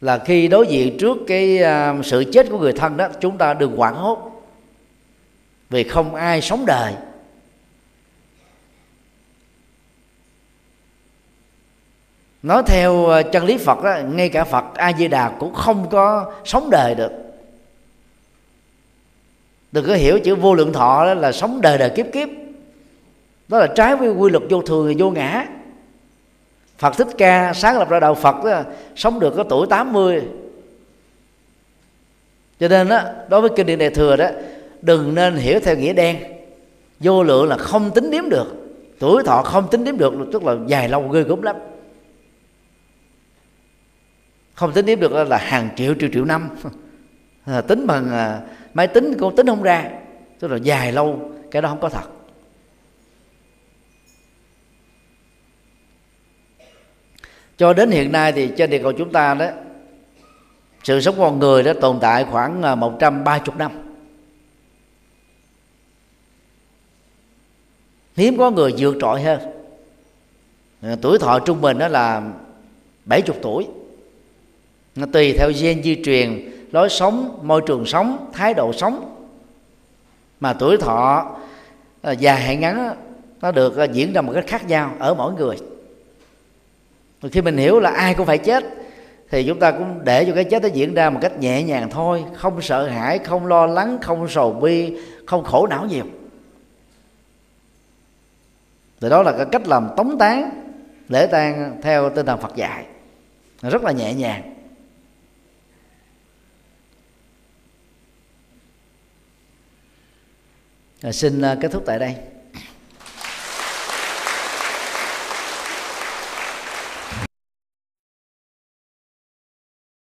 là khi đối diện trước cái ờ, sự chết của người thân đó, chúng ta đừng hoảng hốt. Vì không ai sống đời. Nói theo ờ, chân lý phật đó, ngay cả phật a di đà cũng không có sống đời được. Đừng có hiểu chữ vô lượng thọ đó là sống đời đời kiếp kiếp. Đó là trái với quy luật vô thường vô ngã. Phật Thích Ca sáng lập ra đạo Phật đó, sống được có tuổi 80 cho nên đó, đối với kinh điển đại thừa đó đừng nên hiểu theo nghĩa đen. Vô lượng là không tính đếm được. Tuổi thọ không tính đếm được tức là dài lâu ghê gớm lắm không tính tiếp được là hàng triệu triệu triệu năm. [laughs] À, tính bằng à, máy tính cũng tính không ra. Tức là dài lâu cái đó không có thật. Cho đến hiện nay thì trên địa cầu chúng ta đó sự sống con người đã tồn tại khoảng à, 130 năm. Hiếm có người vượt trội hơn. À, tuổi thọ trung bình đó là 70 tuổi tùy theo gen di truyền, lối sống, môi trường sống, thái độ sống. Mà tuổi thọ dài hay ngắn nó được à, diễn ra một cách khác nhau ở mỗi người. Khi mình hiểu là ai cũng phải chết, thì chúng ta cũng để cho cái chết nó diễn ra một cách nhẹ nhàng thôi, không sợ hãi, không lo lắng, không sầu bi, không khổ não nhiều. Thì đó là cái cách làm tống tán, lễ tang theo tinh thần Phật dạy. Rất là nhẹ nhàng. À, xin ờ, kết thúc tại đây.